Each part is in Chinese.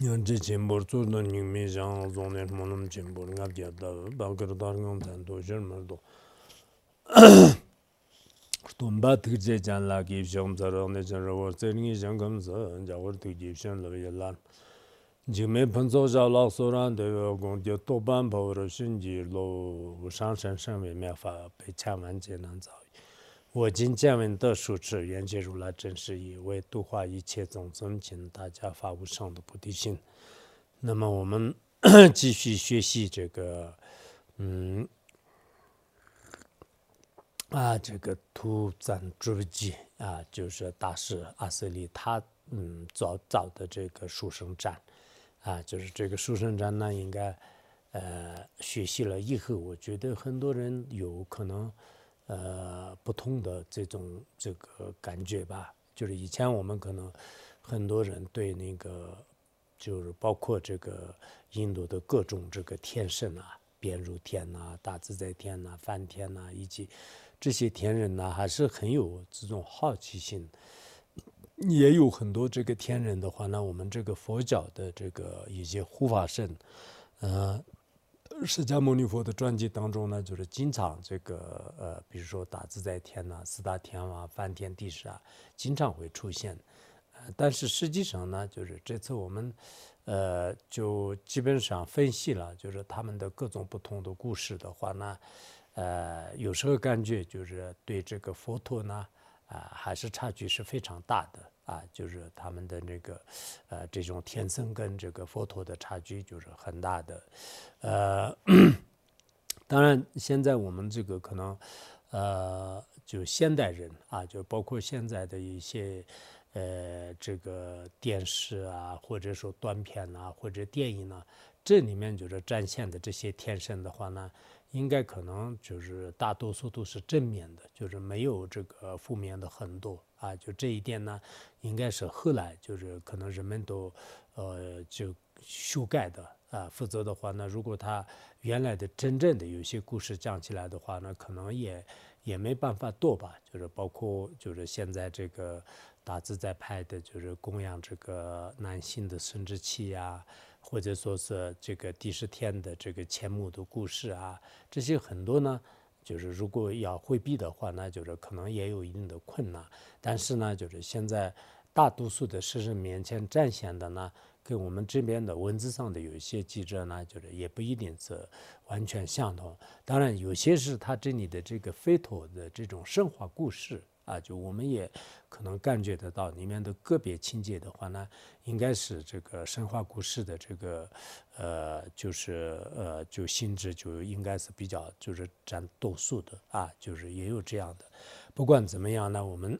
yonche chenpor tsu dan nyingme zhang zongner monum chenpor ngab gyabda balgar dar ngam tan doshir mardo. Kutumba tikje chan la kib shang zarang ne chan rawar tseringi shang kam san jawar tik jib shang lab yalan. Jigme panso zhaw lak soran dewa gong dia tokban pa warab shin jir lo shang shan shan we mea fa pe cha man che nan zaw 我今见闻得受持，愿解如来真实意，为度化一切众生，请大家发无上的菩提心。那么我们 继续学习这个，嗯，啊，这个图赞诸记啊，就是大师阿瑟利他嗯早早的这个书生传啊，就是这个书生传呢，应该呃学习了以后，我觉得很多人有可能。呃，不同的这种这个感觉吧，就是以前我们可能很多人对那个，就是包括这个印度的各种这个天神啊，边如天呐、大自在天呐、梵天呐，以及这些天人呢，还是很有这种好奇心。也有很多这个天人的话呢，我们这个佛教的这个一些护法神，呃。释迦牟尼佛的传记当中呢，就是经常这个呃，比如说大自在天呐、四大天王、梵天帝释啊，经常会出现。呃，但是实际上呢，就是这次我们呃，就基本上分析了，就是他们的各种不同的故事的话呢，呃，有时候感觉就是对这个佛陀呢，啊，还是差距是非常大的。啊，就是他们的那个，呃，这种天僧跟这个佛陀的差距就是很大的，呃，当然现在我们这个可能，呃，就现代人啊，就包括现在的一些，呃，这个电视啊，或者说短片啊，或者电影呢，这里面就是展现的这些天生的话呢。应该可能就是大多数都是正面的，就是没有这个负面的很多啊。就这一点呢，应该是后来就是可能人们都呃就修改的啊。否则的话呢，如果他原来的真正的有些故事讲起来的话呢，可能也也没办法多吧。就是包括就是现在这个大自在拍的，就是供养这个男性的生殖器呀。或者说是这个第十天的这个钱穆的故事啊，这些很多呢，就是如果要回避的话，那就是可能也有一定的困难。但是呢，就是现在大多数的事实面前展现的呢，跟我们这边的文字上的有一些记者呢，就是也不一定是完全相同。当然，有些是他这里的这个非妥的这种神话故事。啊，就我们也可能感觉得到里面的个别情节的话呢，应该是这个神话故事的这个呃，就是呃，就性质就应该是比较就是占多数的啊，就是也有这样的。不管怎么样呢，我们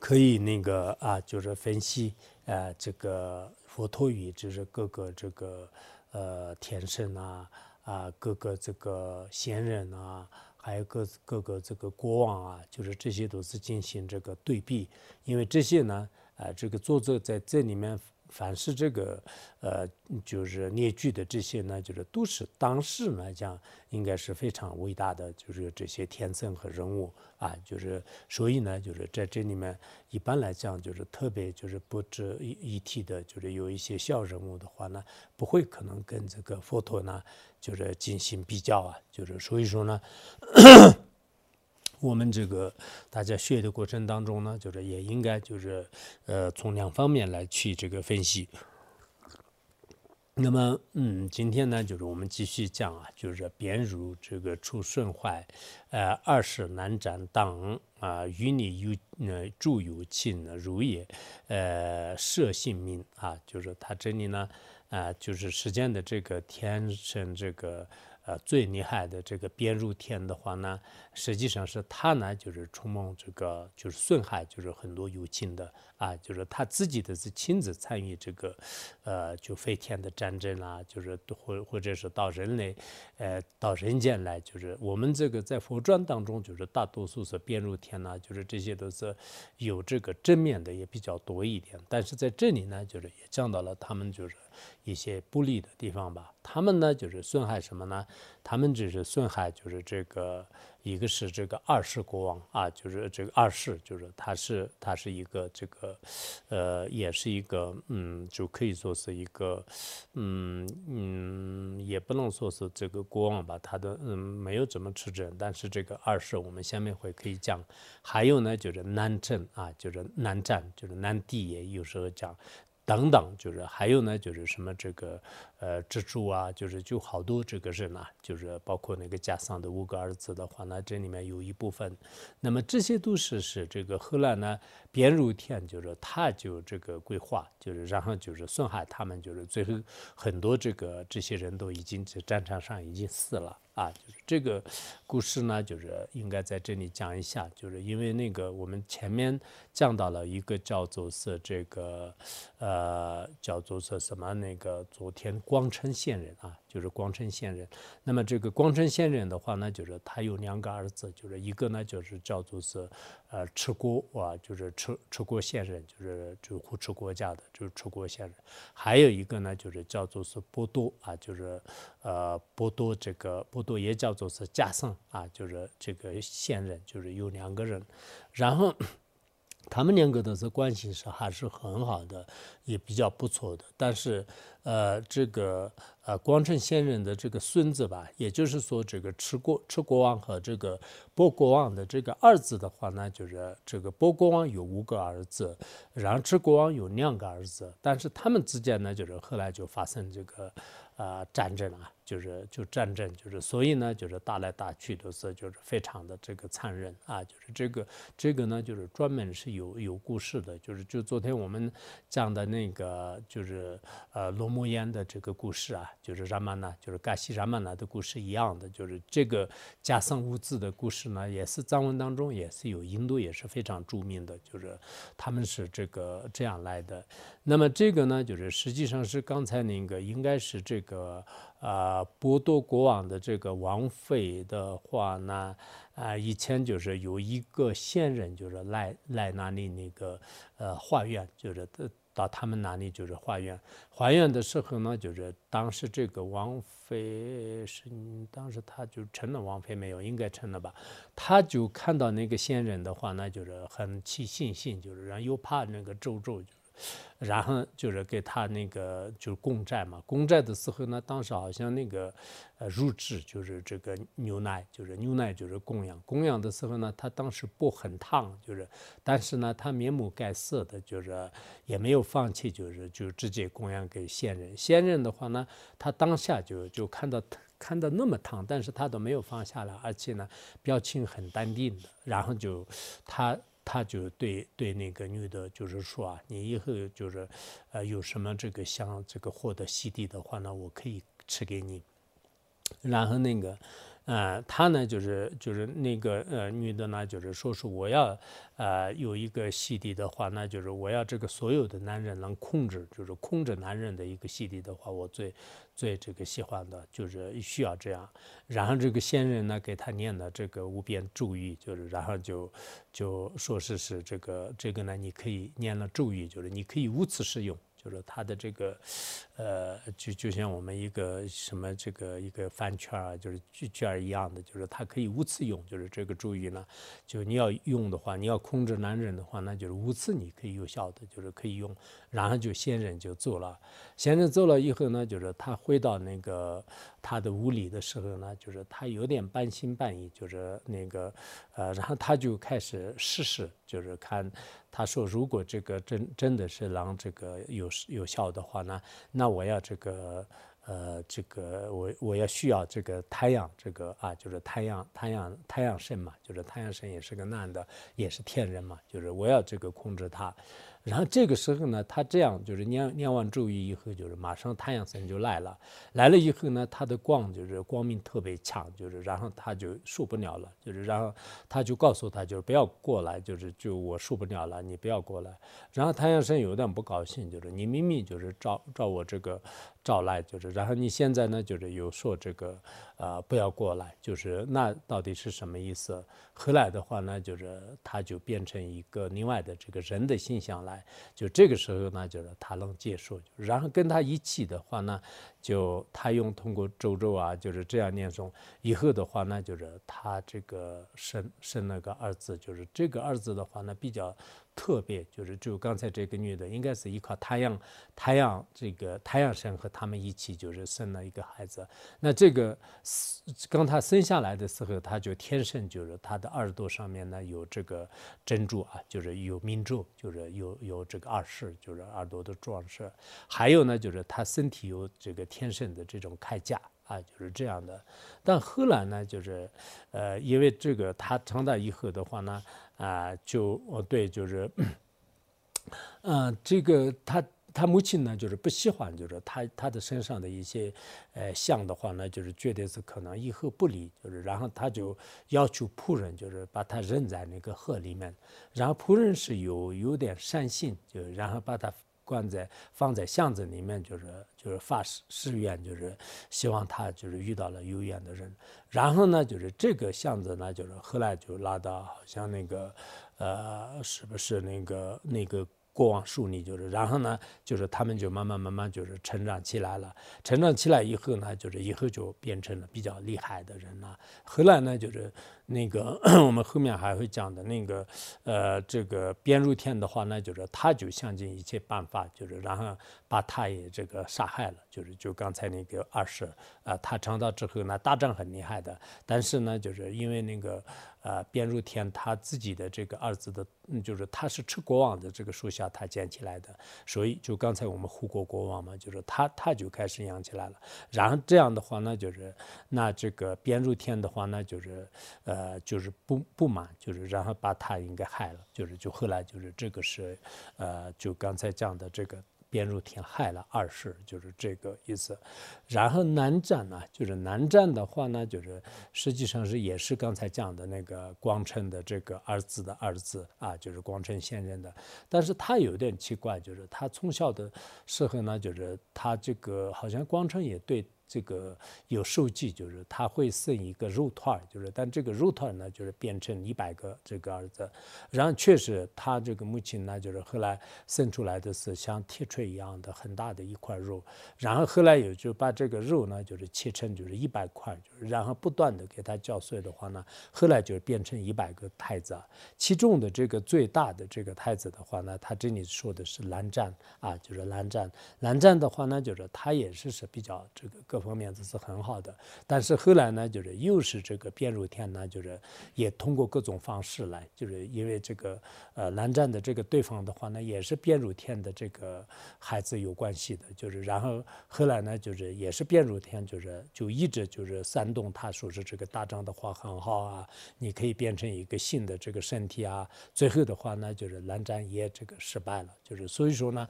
可以那个啊，就是分析呃，这个佛陀语，就是各个这个呃天神啊啊，各个这个仙人啊。还有各各个这个国王啊，就是这些都是进行这个对比，因为这些呢，啊，这个作者在这里面。凡是这个，呃，就是列举的这些呢，就是都是当时来讲，应该是非常伟大的，就是这些天神和人物啊，就是所以呢，就是在这里面，一般来讲，就是特别就是不值一一提的，就是有一些小人物的话呢，不会可能跟这个佛陀呢，就是进行比较啊，就是所以说呢。我们这个大家学的过程当中呢，就是也应该就是呃从两方面来去这个分析。那么嗯，今天呢就是我们继续讲啊，就是编入这个出顺坏，呃二是难斩党啊，与你有呃助有亲如也，呃舍性命啊，就是他这里呢啊就是时间的这个天生这个。呃，最厉害的这个边入天的话呢，实际上是他呢，就是出梦这个，就是损害，就是很多有情的啊，就是他自己的是亲自参与这个，呃，就飞天的战争啊，就是或或者是到人类，呃，到人间来，就是我们这个在佛传当中，就是大多数是边入天呐，就是这些都是有这个正面的也比较多一点，但是在这里呢，就是也讲到了他们就是。一些不利的地方吧，他们呢就是损害什么呢？他们只是损害就是这个一个是这个二世国王啊，就是这个二世，就是他是他是一个这个，呃，也是一个嗯，就可以说是一个，嗯嗯，也不能说是这个国王吧，他的嗯没有怎么持政，但是这个二世我们下面会可以讲，还有呢就是南征啊，就是南战，就是南地也有时候讲。等等，就是还有呢，就是什么这个呃蜘蛛啊，就是就好多这个人啊，就是包括那个加桑的五个儿子的话呢，这里面有一部分，那么这些都是是这个后来呢，边如天就是他就这个规划，就是然后就是孙海他们就是最后很多这个这些人都已经在战场上已经死了。啊，就是这个故事呢，就是应该在这里讲一下，就是因为那个我们前面讲到了一个叫做是这个，呃，叫做是什么那个昨天光城县人啊。就是光城县人，那么这个光城县人的话呢，就是他有两个儿子，就是一个呢就是叫做是，呃，赤国啊，就是赤赤国县人，就是就护持国家的，就是赤国县人，还有一个呢就是叫做是波多啊，就是呃波多这个波多也叫做是加桑啊，就是这个县人，就是有两个人，然后。他们两个的这关系是还是很好的，也比较不错的。但是，呃，这个呃，光城先人的这个孙子吧，也就是说，这个持国持国王和这个波国王的这个儿子的话呢，就是这个波国王有五个儿子，然后持国王有两个儿子，但是他们之间呢，就是后来就发生这个。啊，战争啊，就是就战争，就是所以呢，就是打来打去都是就是非常的这个残忍啊，就是这个这个呢，就是专门是有有故事的，就是就昨天我们讲的那个就是呃罗摩衍的这个故事啊，就是拉玛那，就是嘎西拉玛那的故事一样的，就是这个加桑乌兹的故事呢，也是藏文当中也是有，印度也是非常著名的，就是他们是这个这样来的。那么这个呢，就是实际上是刚才那个应该是这。个啊，波多国王的这个王妃的话呢，啊，以前就是有一个仙人，就是来来那里那个呃化缘，就是到他们那里就是化缘。化缘的时候呢，就是当时这个王妃是当时他就成了王妃没有？应该成了吧？他就看到那个仙人的话，那就是很起信心，就是然后又怕那个咒咒。然后就是给他那个就是供债嘛，供债的时候呢，当时好像那个呃入制就是这个牛奶，就是牛奶就是供养，供养的时候呢，他当时不很烫，就是但是呢，他面目改色的，就是也没有放弃，就是就直接供养给先人。先人的话呢，他当下就就看到看到那么烫，但是他都没有放下来，而且呢，表情很淡定的，然后就他。他就对对那个女的，就是说啊，你以后就是，呃，有什么这个想这个获得洗涤的话呢，我可以吃给你。然后那个。呃，他呢就是就是那个呃女的呢，就是说是我要呃有一个洗涤的话，那就是我要这个所有的男人能控制，就是控制男人的一个洗涤的话，我最最这个喜欢的就是需要这样。然后这个仙人呢给他念的这个无边咒语，就是然后就就说是是这个这个呢，你可以念了咒语，就是你可以无次使用。就是它的这个，呃，就就像我们一个什么这个一个饭圈啊，就是卷卷一样的，就是它可以无次用。就是这个注意呢，就你要用的话，你要控制男人的话，那就是无次你可以有效的，就是可以用。然后就仙人就走了，仙人走了以后呢，就是他回到那个他的屋里的时候呢，就是他有点半信半疑，就是那个，呃，然后他就开始试试，就是看。他说：“如果这个真真的是狼这个有有效的话呢，那我要这个呃，这个我我要需要这个太阳，这个啊，就是太阳太阳太阳神嘛，就是太阳神也是个男的，也是天人嘛，就是我要这个控制他。”然后这个时候呢，他这样就是念念完咒语以后，就是马上太阳神就来了。来了以后呢，他的光就是光明特别强，就是然后他就受不了了，就是然后他就告诉他，就是不要过来，就是就我受不了了，你不要过来。然后太阳神有点不高兴，就是你明明就是照照我这个。找来就是，然后你现在呢，就是有说这个，呃，不要过来，就是那到底是什么意思？后来的话呢，就是他就变成一个另外的这个人的形象来，就这个时候呢，就是他能接受，然后跟他一起的话呢，就他用通过周周啊，就是这样念诵，以后的话呢，就是他这个生生了个儿子，就是这个儿子的话呢比较。特别就是就刚才这个女的，应该是依靠太阳，太阳这个太阳神和他们一起就是生了一个孩子。那这个刚他生下来的时候，他就天生就是他的耳朵上面呢有这个珍珠啊，就是有明珠，就是有有这个耳饰，就是耳朵的装饰。还有呢，就是他身体有这个天生的这种铠甲啊，就是这样的。但后来呢，就是呃，因为这个他长大以后的话呢。啊，就哦对，就是，嗯，这个他他母亲呢，就是不喜欢，就是他他的身上的一些，呃，像的话呢，就是绝对是可能以后不理，就是然后他就要求仆人，就是把他扔在那个河里面，然后仆人是有有点善心，就然后把他。关在放在巷子里面，就是就是发誓誓愿，就是希望他就是遇到了有缘的人。然后呢，就是这个巷子呢，就是后来就拉到好像那个呃，是不是那个那个过往树立？就是然后呢，就是他们就慢慢慢慢就是成长起来了。成长起来以后呢，就是以后就变成了比较厉害的人了。后来呢，就是。那个 我们后面还会讲的那个，呃，这个边如天的话呢，就是他就想尽一切办法，就是然后把他也这个杀害了，就是就刚才那个二世啊，他长大之后呢，打仗很厉害的，但是呢，就是因为那个呃边入天他自己的这个儿子的，嗯，就是他是吃国王的这个树下，他捡起来的，所以就刚才我们护国国王嘛，就是他他就开始养起来了，然后这样的话呢，就是那这个边入天的话呢，就是。呃，就是不不满，就是然后把他应该害了，就是就后来就是这个是，呃，就刚才讲的这个边如天害了二世，就是这个意思。然后南战呢，就是南战的话呢，就是实际上是也是刚才讲的那个光称的这个儿子的儿子啊，就是光称现任的。但是他有点奇怪，就是他从小的时候呢，就是他这个好像光称也对。这个有数据，就是他会生一个肉团就是但这个肉团呢，就是变成一百个这个儿子，然后确实他这个母亲呢，就是后来生出来的是像铁锤一样的很大的一块肉，然后后来也就把这个肉呢，就是切成就是一百块，然后不断的给他搅碎的话呢，后来就变成一百个太子，其中的这个最大的这个太子的话呢，他这里说的是蓝湛啊，就是蓝湛，蓝湛的话呢，就是他也是是比较这个个各。方面都是很好的，但是后来呢，就是又是这个卞如天呢，就是也通过各种方式来，就是因为这个呃南战的这个对方的话呢，也是卞如天的这个孩子有关系的，就是然后后来呢，就是也是卞如天，就是就一直就是煽动他说是这个打仗的话很好啊，你可以变成一个新的这个身体啊，最后的话呢，就是南战也这个失败了，就是所以说呢，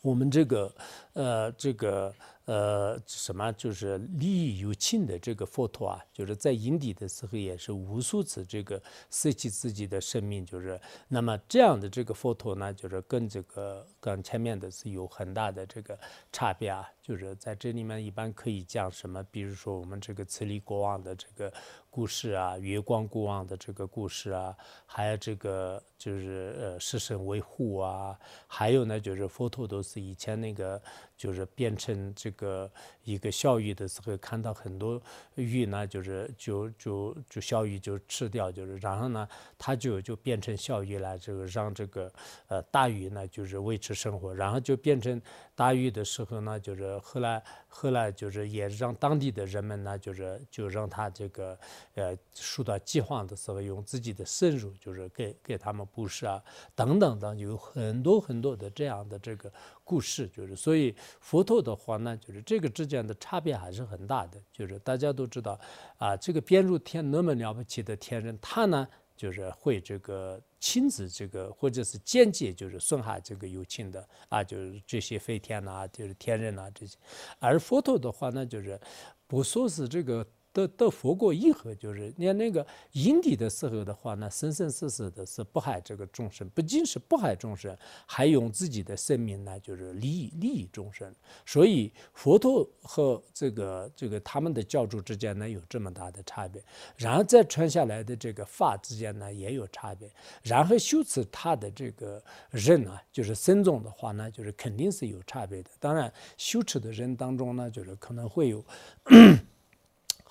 我 们这个呃这个。呃，什么就是利益有情的这个佛陀啊，就是在营地的时候也是无数次这个舍弃自己的生命，就是那么这样的这个佛陀呢，就是跟这个跟前面的是有很大的这个差别啊，就是在这里面一般可以讲什么，比如说我们这个慈利国王的这个故事啊，月光国王的这个故事啊，还有这个就是呃师生维护啊，还有呢就是佛陀都是以前那个。就是变成这个一个小鱼的时候，看到很多鱼呢，就是就就就小鱼就吃掉，就是然后呢，他就就变成小鱼了，这个让这个呃大鱼呢就是维持生活，然后就变成大禹的时候呢，就是后来后来就是也让当地的人们呢，就是就让他这个呃受到饥荒的时候，用自己的生乳就是给给他们布施啊等等等，有很多很多的这样的这个。故事就是，所以佛陀的话呢，就是这个之间的差别还是很大的。就是大家都知道，啊，这个边如天那么了不起的天人，他呢就是会这个亲自这个或者是间接就是损害这个友情的啊，就是这些飞天呐，就是天人呐这些。而佛陀的话呢，就是不说是这个都都佛过一回，就是你看那个阴地的时候的话呢，生生世世的是不害这个众生，不仅是不害众生，还用自己的生命呢，就是利益利益众生。所以佛陀和这个这个他们的教主之间呢，有这么大的差别。然后再传下来的这个法之间呢，也有差别。然后修持他的这个人啊，就是僧众的话呢，就是肯定是有差别的。当然，修持的人当中呢，就是可能会有。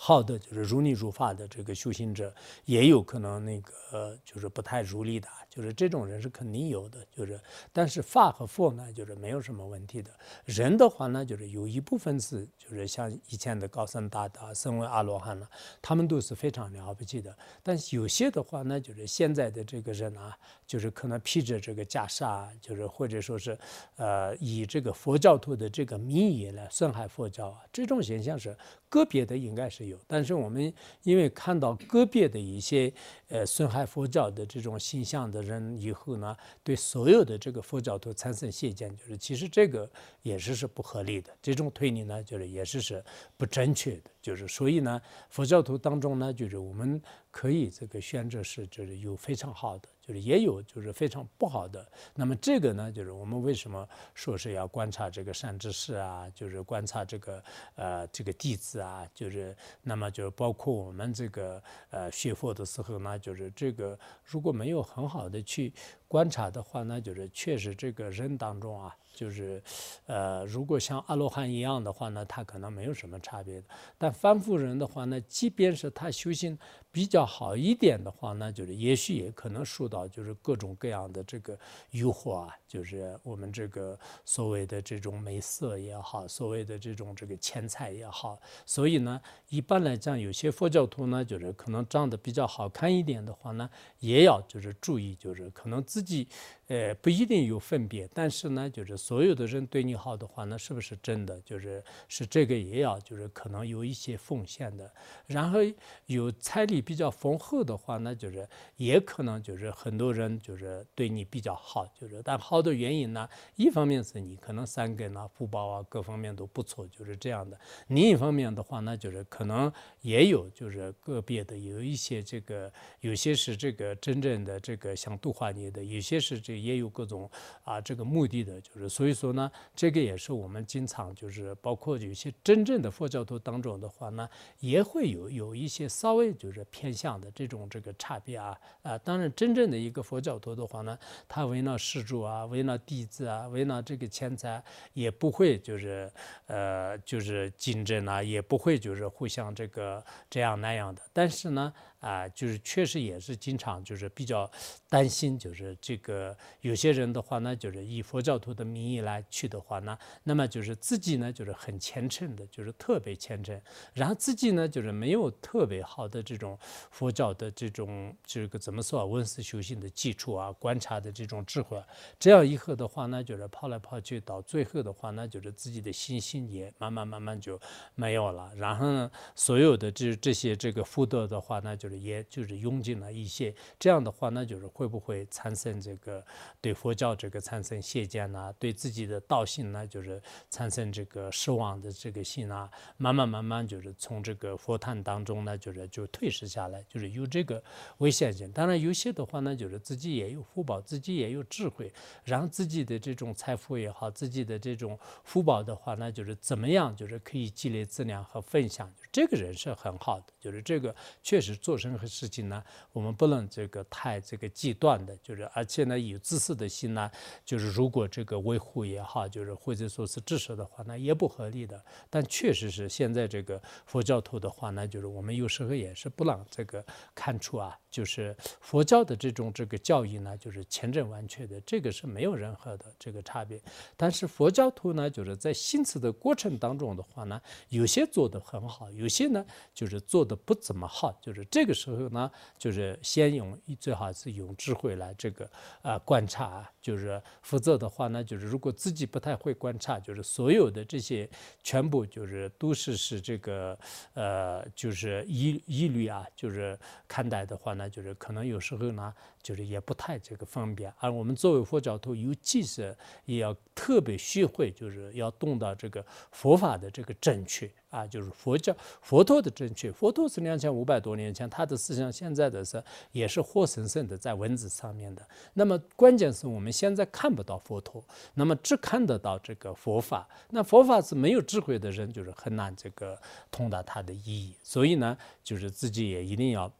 好的，就是如理如法的这个修行者，也有可能那个就是不太如理的。就是这种人是肯定有的，就是，但是法和佛呢，就是没有什么问题的。人的话呢，就是有一部分是，就是像以前的高僧大德，身为阿罗汉呢，他们都是非常了不起的。但有些的话呢，就是现在的这个人啊，就是可能披着这个袈裟，就是或者说是，呃，以这个佛教徒的这个名义来损害佛教啊，这种现象是个别的，应该是有。但是我们因为看到个别的一些，呃，损害佛教的这种形象的。人以后呢，对所有的这个佛教徒产生邪见，就是其实这个也是是不合理的，这种推理呢，就是也是是不正确的，就是所以呢，佛教徒当中呢，就是我们可以这个选择是就是有非常好的。就是也有就是非常不好的，那么这个呢，就是我们为什么说是要观察这个善知识啊，就是观察这个呃这个弟子啊，就是那么就是包括我们这个呃学佛的时候呢，就是这个如果没有很好的去观察的话，呢就是确实这个人当中啊。就是，呃，如果像阿罗汉一样的话呢，他可能没有什么差别的。但凡夫人的话呢，即便是他修行比较好一点的话呢，就是也许也可能受到就是各种各样的这个诱惑啊，就是我们这个所谓的这种美色也好，所谓的这种这个钱财也好。所以呢，一般来讲，有些佛教徒呢，就是可能长得比较好看一点的话呢，也要就是注意，就是可能自自己。呃，不一定有分别，但是呢，就是所有的人对你好的话，那是不是真的？就是是这个也要，就是可能有一些奉献的。然后有彩礼比较丰厚的话，那就是也可能就是很多人就是对你比较好，就是但好的原因呢，一方面是你可能三根啊、福报啊各方面都不错，就是这样的。另一方面的话呢，就是可能也有就是个别的有一些这个，有些是这个真正的这个想度化你的，有些是这。也有各种啊，这个目的的，就是所以说呢，这个也是我们经常就是包括有些真正的佛教徒当中的话呢，也会有有一些稍微就是偏向的这种这个差别啊啊，当然真正的一个佛教徒的话呢，他为了施主啊，为了弟子啊，为了这个钱财，也不会就是呃就是竞争啊，也不会就是互相这个这样那样的，但是呢。啊，就是确实也是经常就是比较担心，就是这个有些人的话呢，就是以佛教徒的名义来去的话呢，那么就是自己呢就是很虔诚的，就是特别虔诚，然后自己呢就是没有特别好的这种佛教的这种这个怎么说啊，文思修行的基础啊，观察的这种智慧，这样以后的话呢，就是跑来跑去，到最后的话呢，就是自己的信心也慢慢慢慢就没有了，然后呢，所有的这这些这个福德的话呢，就。也就是用尽了一些，这样的话那，就是会不会产生这个对佛教这个产生邪见呢？对自己的道性呢，就是产生这个失望的这个心啊，慢慢慢慢就是从这个佛坛当中呢，就是就退失下来，就是有这个危险性。当然有些的话呢，就是自己也有福报，自己也有智慧，然后自己的这种财富也好，自己的这种福报的话，那就是怎么样，就是可以积累资粮和分享，这个人是很好的，就是这个确实做。任何事情呢，我们不能这个太这个极端的，就是而且呢有自私的心呢，就是如果这个维护也好，就是或者说是支持的话，那也不合理的。但确实是现在这个佛教徒的话呢，就是我们有时候也是不让这个看出啊，就是佛教的这种这个教义呢，就是千真万确的，这个是没有任何的这个差别。但是佛教徒呢，就是在行持的过程当中的话呢，有些做得很好，有些呢就是做得不怎么好，就是这个。时候呢，就是先用最好是用智慧来这个啊观察，就是否则的话呢，就是如果自己不太会观察，就是所有的这些全部就是都是是这个呃就是一一律啊，就是看待的话呢，就是可能有时候呢，就是也不太这个方便。而我们作为佛教徒，尤其是也要特别学会，就是要懂到这个佛法的这个正确。啊，就是佛教佛陀的正确。佛陀是两千五百多年前，他的思想现在的是也是活生生的在文字上面的。那么关键是我们现在看不到佛陀，那么只看得到这个佛法。那佛法是没有智慧的人，就是很难这个通达它的意义。所以呢，就是自己也一定要。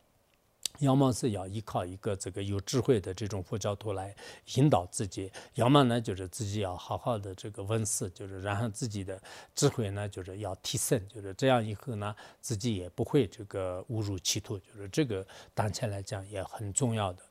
要么是要依靠一个这个有智慧的这种佛教徒来引导自己，要么呢就是自己要好好的这个闻思，就是然后自己的智慧呢就是要提升，就是这样以后呢自己也不会这个误入歧途，就是这个当前来讲也很重要的。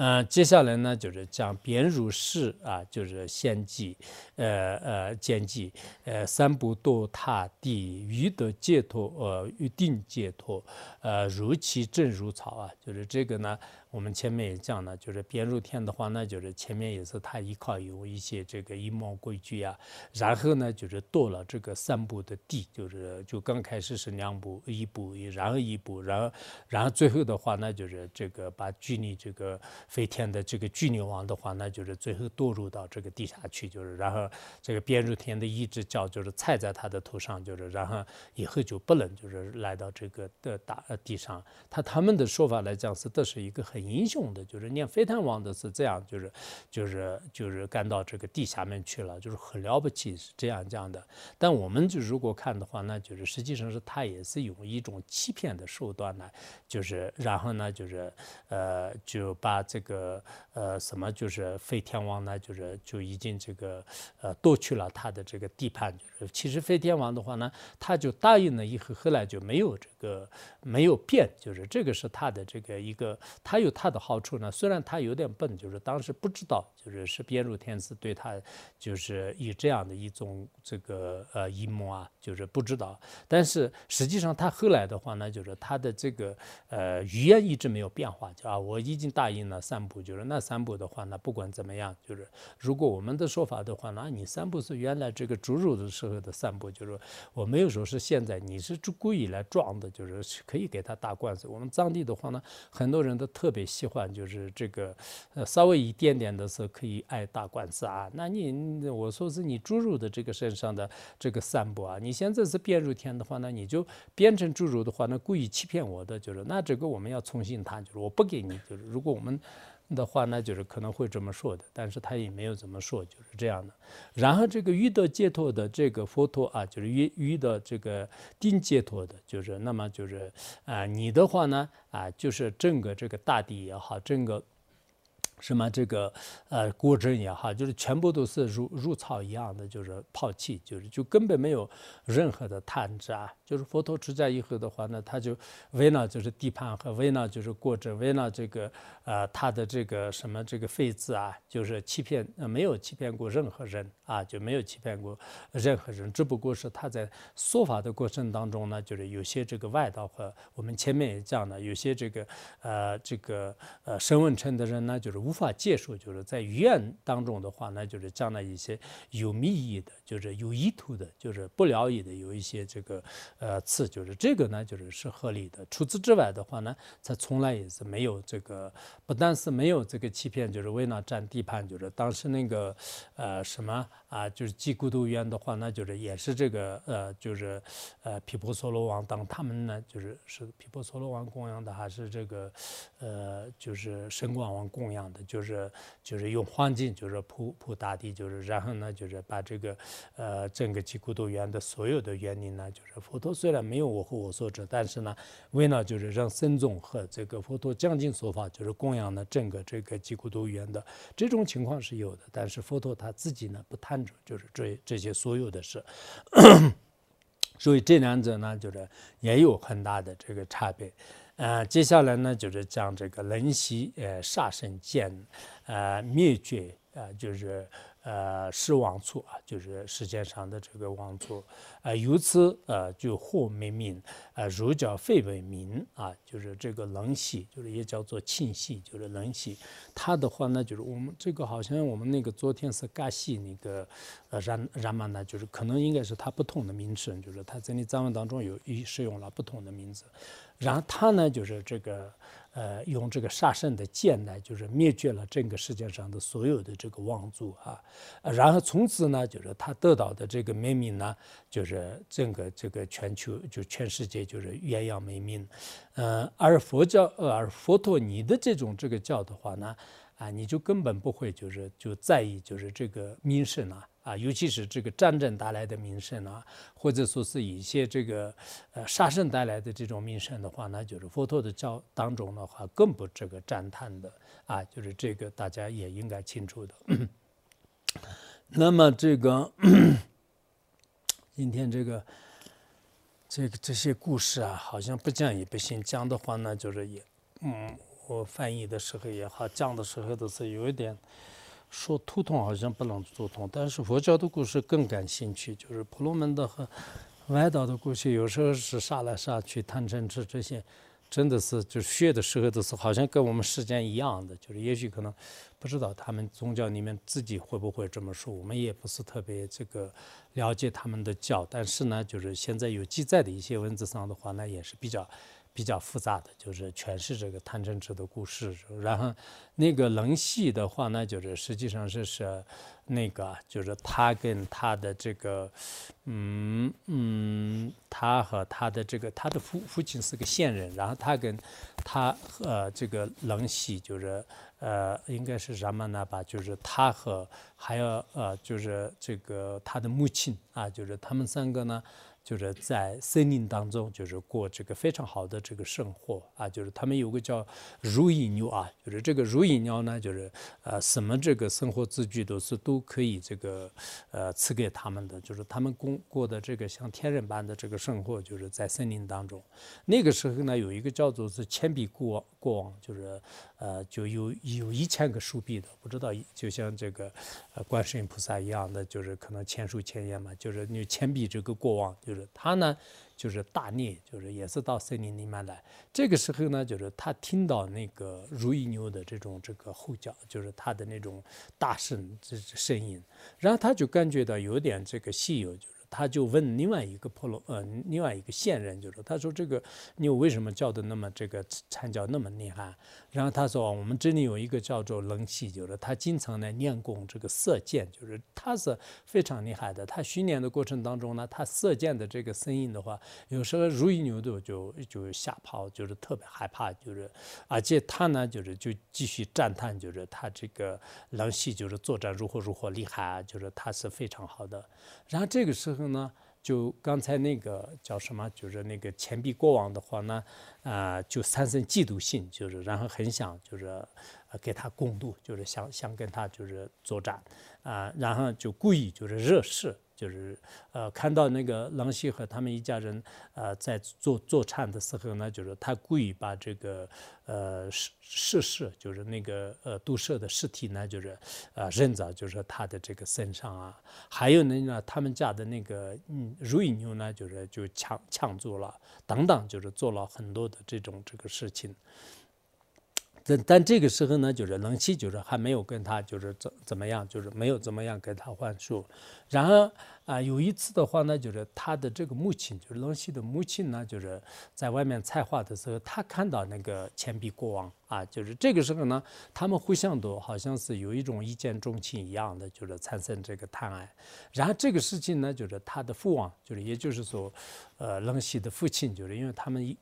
嗯，接下来呢，就是讲边如是啊，就是献祭，呃呃，见祭，呃，三不堕他地，欲得解脱，呃，欲定解脱，呃，如其正如草啊，就是这个呢。我们前面也讲了，就是边入天的话，那就是前面也是他依靠有一些这个一毛规矩啊，然后呢就是堕了这个三步的地，就是就刚开始是两步一步，然后一步，然后然后最后的话，那就是这个把距离这个飞天的这个巨牛王的话，那就是最后堕入到这个地下去，就是然后这个边入天的一只脚就是踩在他的头上，就是然后以后就不能就是来到这个的大地上。他他们的说法来讲是，这是一个很。英雄的，就是念飞天王的是这样，就是就是就是干到这个地下面去了，就是很了不起，是这样讲的。但我们就如果看的话，那就是实际上是他也是用一种欺骗的手段呢，就是然后呢就是呃就把这个呃什么就是废天王呢？就是就已经这个呃夺去了他的这个地盘，其实废天王的话呢，他就答应了以后，后来就没有这个没有变，就是这个是他的这个一个他有。他的好处呢，虽然他有点笨，就是当时不知道，就是是边入天子对他就是以这样的一种这个呃阴谋啊，就是不知道。但是实际上他后来的话呢，就是他的这个呃语言一直没有变化，就啊我已经答应了三步，就是那三步的话呢，不管怎么样，就是如果我们的说法的话，那你三步是原来这个猪肉的时候的三步，就是我没有说是现在你是故意来撞的，就是可以给他打罐子。我们藏地的话呢，很多人都特别。喜欢就是这个，呃，稍微一点点的时候可以挨打罐子啊。那你我说是你猪肉的这个身上的这个散布啊，你现在是变入天的话，那你就变成猪肉的话，那故意欺骗我的，就是那这个我们要重新谈，就是我不给你，就是如果我们。的话，呢就是可能会这么说的，但是他也没有怎么说，就是这样的。然后这个遇到解脱的这个佛陀啊，就是遇遇到这个定解脱的，就是那么就是啊，你的话呢啊，就是整个这个大地也好，整个。什么这个呃国政也好，就是全部都是如如草一样的，就是抛弃，就是就根本没有任何的贪执啊。就是佛陀出家以后的话呢，他就为了就是地盘和为了就是国政，为了这个呃他的这个什么这个废字啊，就是欺骗没有欺骗过任何人啊，就没有欺骗过任何人。只不过是他在说法的过程当中呢，就是有些这个外道和我们前面也讲了，有些这个呃这个呃身问称的人呢，就是。无法接受，就是在语言当中的话，那就是讲了一些有秘密的，就是有意图的，就是不了义的，有一些这个呃词，就是这个呢，就是是合理的。除此之外的话呢，他从来也是没有这个，不但是没有这个欺骗，就是为了占地盘，就是当时那个呃什么啊，就是祭孤独院的话，那就是也是这个呃，就是呃毗婆娑罗王当他们呢，就是是毗婆娑罗王供养的，还是这个呃就是神光王供养的。就是就是用黄金，就是铺铺大地，就是然后呢，就是把这个呃整个吉孤独园的所有的园林呢，就是佛陀虽然没有我和我所知，但是呢，为了就是让僧众和这个佛陀讲经说法，就是供养了整个这个吉孤独园的这种情况是有的，但是佛陀他自己呢不贪着，就是这这些所有的事，所以这两者呢，就是也有很大的这个差别。呃，接下来呢，就是讲这个人息呃杀生剑，呃灭绝呃就是呃是王处啊，就是世界上的这个王处，呃由此呃就获灭名，呃儒教废为名啊，就是这个人息，就是也叫做庆息，就是人息。他的话呢，就是我们这个好像我们那个昨天是嘎西那个呃然然嘛呢，就是可能应该是他不同的名称，就是他在你藏文当中有一使用了不同的名字。然后他呢，就是这个。呃，用这个杀生的剑呢，就是灭绝了整个世界上的所有的这个王族啊，然后从此呢，就是他得到的这个美名呢，就是整个这个全球就全世界就是鸳鸯美名，嗯，而佛教而佛陀你的这种这个教的话呢，啊，你就根本不会就是就在意就是这个名声啊。啊，尤其是这个战争带来的名声啊，或者说是一些这个呃杀生带来的这种名声的话，那就是佛陀的教当中的话，更不这个赞叹的啊，就是这个大家也应该清楚的。那么这个今天这个这个这些故事啊，好像不讲也不行，讲的话呢，就是也嗯，我翻译的时候也好，讲的时候都是有一点。说图通好像不能做通，但是佛教的故事更感兴趣。就是婆罗门的和外道的故事，有时候是杀来杀去、贪嗔痴这些，真的是就是学的时候都是好像跟我们时间一样的。就是也许可能不知道他们宗教里面自己会不会这么说，我们也不是特别这个了解他们的教。但是呢，就是现在有记载的一些文字上的话呢，也是比较。比较复杂的，就是诠释这个贪嗔痴的故事。然后那个冷系的话呢，就是实际上是是那个，就是他跟他的这个，嗯嗯，他和他的这个，他的父父亲是个线人，然后他跟他呃这个冷系就是呃应该是什么呢吧？就是他和还有呃就是这个他的母亲啊，就是他们三个呢。就是在森林当中，就是过这个非常好的这个生活啊。就是他们有个叫如意鸟啊，就是这个如意鸟呢，就是呃什么这个生活字句都是都可以这个呃赐给他们的。就是他们过过的这个像天人般的这个生活，就是在森林当中。那个时候呢，有一个叫做是铅笔国王，国王就是呃就有有一千个树笔的，不知道就像这个呃观世音菩萨一样的，就是可能千手千眼嘛，就是你铅笔这个国王就是。他呢，就是大逆，就是也是到森林里面来。这个时候呢，就是他听到那个如意牛的这种这个吼叫，就是他的那种大声这声音，然后他就感觉到有点这个稀有，就是。他就问另外一个婆罗呃，另外一个线人，就说：“他说这个牛为什么叫的那么这个惨叫那么厉害？”然后他说：“我们这里有一个叫做冷气，就是他经常呢练功这个射箭，就是他是非常厉害的。他训练的过程当中呢，他射箭的这个声音的话，有时候如意牛都就就吓跑，就是特别害怕，就是而且他呢就是就继续赞叹，就是他这个冷气就是作战如何如何厉害啊，就是他是非常好的。然后这个时候。呢，就刚才那个叫什么，就是那个钱币国王的话呢，啊，就产生嫉妒心，就是然后很想就是给他共度，就是想想跟他就是作战啊，然后就故意就是惹事。就是呃，看到那个郎希和他们一家人呃在做做餐的时候呢，就是他故意把这个呃尸尸尸，就是那个呃毒蛇的尸体呢，就是呃扔在就是他的这个身上啊。还有呢，他们家的那个嗯如意牛呢，就是就抢抢走了，等等，就是做了很多的这种这个事情。但但这个时候呢，就是冷气就是还没有跟他就是怎怎么样，就是没有怎么样跟他换数。然后啊，有一次的话呢，就是他的这个母亲，就是冷西的母亲呢，就是在外面采花的时候，他看到那个钱币国王啊，就是这个时候呢，他们互相都好像是有一种一见钟情一样的，就是产生这个贪爱。然后这个事情呢，就是他的父王，就是也就是说，呃，冷西的父亲，就是因为他们一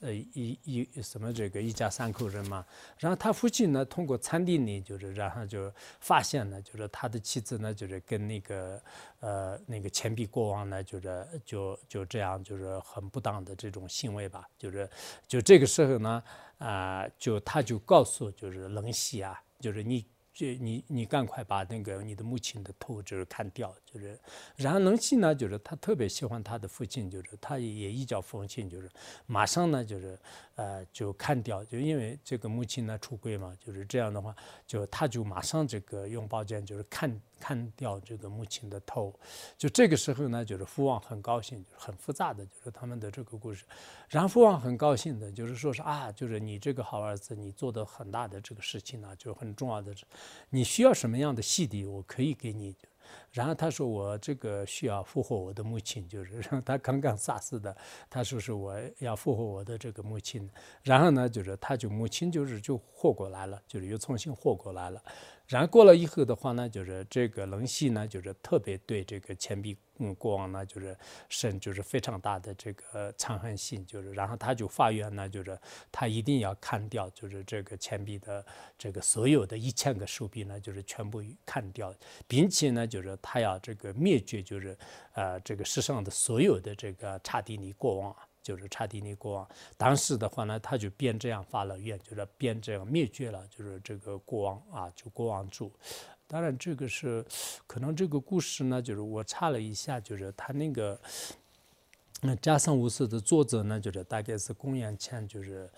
呃一一什么这个一家三口人嘛。然后他父亲呢，通过餐厅里，就是然后就发现呢，就是他的妻子呢，就是跟那个。呃，那个钱币国王呢，就是就就这样，就是很不当的这种行为吧，就是就这个时候呢，啊，就他就告诉就是冷西啊，就是你。就你你赶快把那个你的母亲的头就是砍掉，就是，然后冷气呢，就是他特别喜欢他的父亲，就是他也一脚奉亲，就是马上呢，就是呃就砍掉，就因为这个母亲呢出轨嘛，就是这样的话，就他就马上这个用宝剑就是砍砍掉这个母亲的头，就这个时候呢，就是父王很高兴，就是很复杂的就是他们的这个故事，然后父王很高兴的，就是说是啊，就是你这个好儿子，你做的很大的这个事情呢，就很重要的。你需要什么样的洗涤，我可以给你。然后他说我这个需要复活我的母亲，就是让他刚刚杀死的，他说是我要复活我的这个母亲，然后呢就是他就母亲就是就活过来了，就是又重新活过来了。然后过了以后的话呢，就是这个冷系呢，就是特别对这个钱币嗯国王呢，就是生就是非常大的这个残恨心，就是然后他就发愿呢，就是他一定要砍掉，就是这个钱币的这个所有的一千个手臂呢，就是全部砍掉，并且呢，就是他要这个灭绝，就是呃这个世上的所有的这个查迪尼国王。就是查迪尼国王，当时的话呢，他就便这样发了愿，就是便这样灭绝了，就是这个国王啊，就国王主。当然，这个是可能这个故事呢，就是我查了一下，就是他那个那加上五世的作者呢，就是大概是公元前就是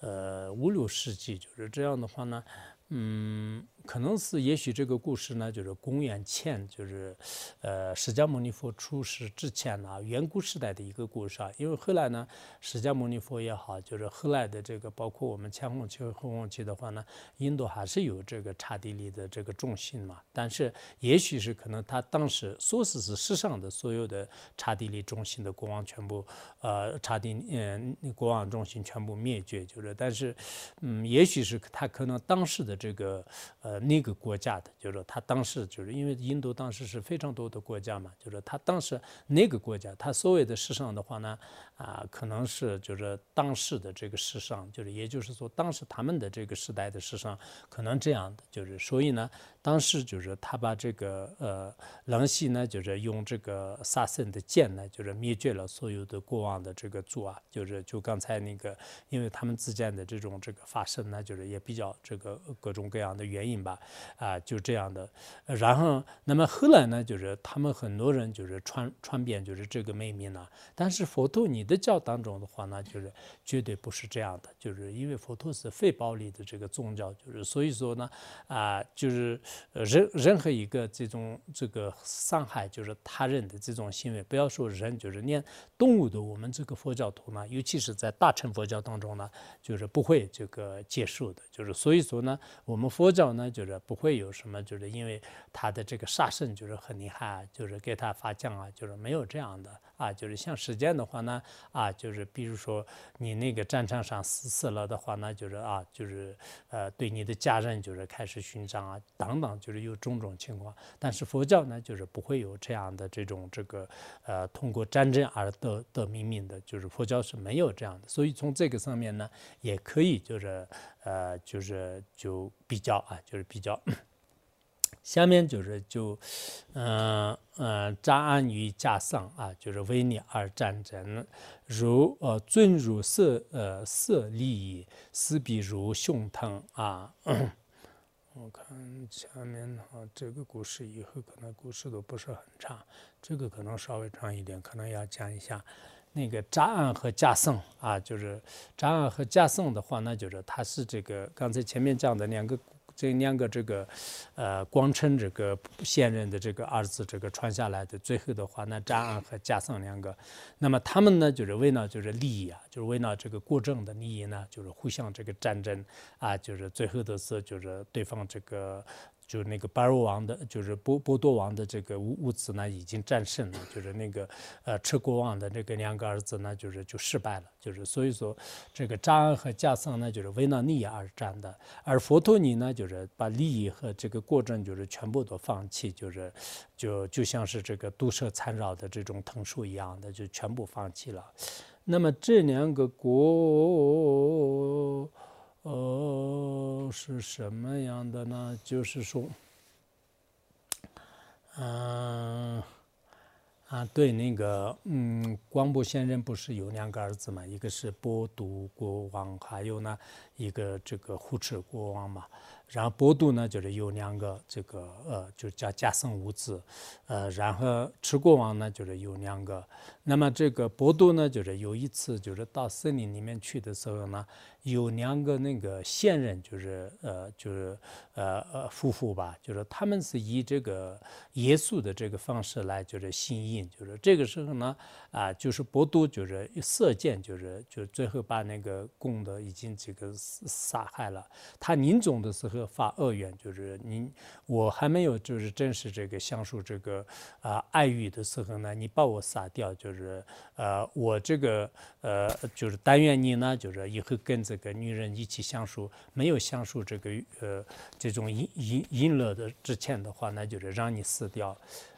呃五六世纪，就是这样的话呢，嗯。可能是，也许这个故事呢，就是公元前，就是，呃，释迦牟尼佛出世之前呢，远古时代的一个故事啊。因为后来呢，释迦牟尼佛也好，就是后来的这个，包括我们前后期和后后期的话呢，印度还是有这个刹帝利的这个中心嘛。但是，也许是可能他当时说是是世上的所有的刹帝利中心的国王全部，呃，刹帝嗯国王中心全部灭绝，就是，但是，嗯，也许是他可能当时的这个，呃那个国家的，就是他当时就是因为印度当时是非常多的国家嘛，就是他当时那个国家，他所谓的时尚的话呢，啊，可能是就是当时的这个时尚，就是也就是说当时他们的这个时代的时尚，可能这样的，就是所以呢，当时就是他把这个呃，狼系呢，就是用这个杀生的剑呢，就是灭绝了所有的过往的这个族啊，就是就刚才那个，因为他们之间的这种这个发生呢，就是也比较这个各种各样的原因吧。啊，就这样的，然后，那么后来呢，就是他们很多人就是传传遍，就是这个秘密呢。但是佛陀你的教当中的话呢，就是绝对不是这样的，就是因为佛陀是非暴力的这个宗教，就是所以说呢，啊，就是任任何一个这种这个伤害就是他人的这种行为，不要说人，就是连动物的，我们这个佛教徒呢，尤其是在大乘佛教当中呢，就是不会这个接受的，就是所以说呢，我们佛教呢，就是。不会有什么，就是因为他的这个杀生就是很厉害啊，就是给他发奖啊，就是没有这样的啊，就是像时间的话呢，啊，就是比如说你那个战场上死死了的话呢，就是啊，就是呃对你的家人就是开始勋章啊等就是有种种情况。但是佛教呢，就是不会有这样的这种这个呃通过战争而得得命名的，就是佛教是没有这样的。所以从这个上面呢，也可以就是。呃，就是就比较啊，就是比较。下面就是就，嗯嗯，扎安于加上啊，就是为你而战争，如呃尊如色呃色利益，死必如胸疼啊。我看下面哈，这个故事以后可能故事都不是很长，这个可能稍微长一点，可能要讲一下。那个扎岸和加僧啊，就是扎岸和加僧的话，那就是他是这个刚才前面讲的两个这两个这个呃光称这个现任的这个儿子这个传下来的，最后的话，那张安和贾桑两个，那么他们呢就是为了就是利益啊，就是为了这个国政的利益呢，就是互相这个战争啊，就是最后的是就是对方这个。就那个巴罗王的，就是波波多王的这个物物子呢，已经战胜了。就是那个呃，车国王的这个两个儿子呢，就是就失败了。就是所以说，这个扎恩和加桑呢，就是为了利益而战的。而佛陀尼呢，就是把利益和这个过程就是全部都放弃，就是就就像是这个毒蛇缠绕的这种藤树一样的，就全部放弃了。那么这两个国。哦，是什么样的呢？就是说，嗯，啊，对，那个，嗯，光波仙人不是有两个儿子嘛？一个是波都国王，还有呢，一个这个护持国王嘛。然后波都呢，就是有两个这个，呃，就叫加僧五子，呃，然后持国王呢，就是有两个。那么这个波都呢，就是有一次，就是到森林里面去的时候呢。有两个那个现任，就是呃，就是呃呃夫妇吧，就是他们是以这个耶稣的这个方式来，就是信印，就是这个时候呢，啊，就是博都就是射箭，就是就最后把那个公的已经这个杀害了。他临终的时候发恶愿，就是你我还没有就是正式这个享受这个啊爱欲的时候呢，你把我杀掉，就是呃我这个呃就是但愿你呢，就是以后跟这个女人一起享受，没有享受这个呃这种淫淫淫乐的之前的话，那就是让你死掉。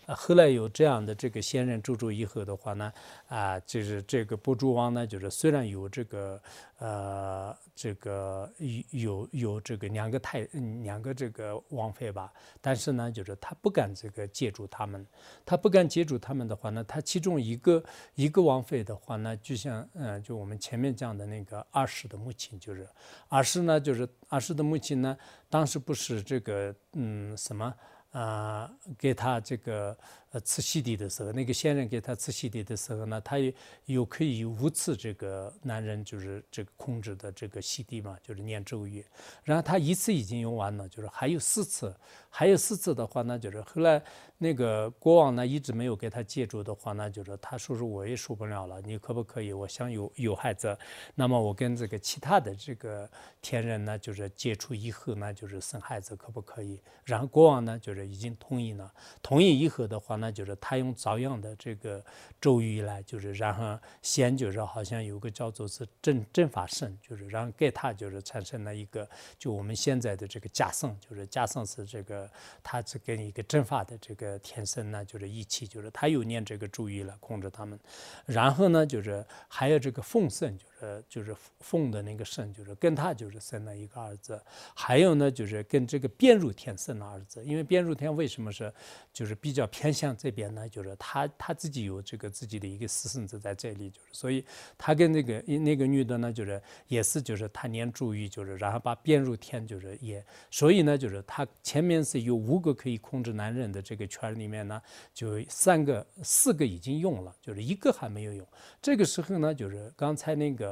后来有这样的这个仙人住住以后的话呢，啊，就是这个波珠王呢，就是虽然有这个呃这个有有这个两个太两个这个王妃吧，但是呢，就是他不敢这个借助他们，他不敢借助他们的话呢，他其中一个一个王妃的话呢，就像嗯，就我们前面讲的那个二世的母亲，就是二世呢，就是二世的母亲呢，当时不是这个嗯什么。啊，给他这个呃吃西地的时候，那个仙人给他吃西地的时候呢，他又又可以五次这个男人就是这个控制的这个西地嘛，就是念咒语。然后他一次已经用完了，就是还有四次，还有四次的话呢，就是后来那个国王呢一直没有给他借助的话呢，就是他说是我也受不了了，你可不可以？我想有有孩子，那么我跟这个其他的这个天人呢，就是接触以后呢，就是生孩子可不可以？然后国王呢，就是。已经同意了，同意以后的话呢，就是他用照样的这个咒语来，就是然后先就是好像有个叫做是正正法圣，就是让给他就是产生了一个，就我们现在的这个假圣，就是假圣是这个他是跟一个正法的这个天神呢，就是一起，就是他又念这个咒语来控制他们，然后呢，就是还有这个奉圣，就。呃，就是凤的那个圣，就是跟他就是生了一个儿子，还有呢，就是跟这个边入天生了儿子。因为边入天为什么是，就是比较偏向这边呢？就是他他自己有这个自己的一个私生子在这里，就是所以他跟那个那个女的呢，就是也是就是他念注意，就是然后把边入天就是也，所以呢，就是他前面是有五个可以控制男人的这个圈里面呢，就三个四个已经用了，就是一个还没有用。这个时候呢，就是刚才那个。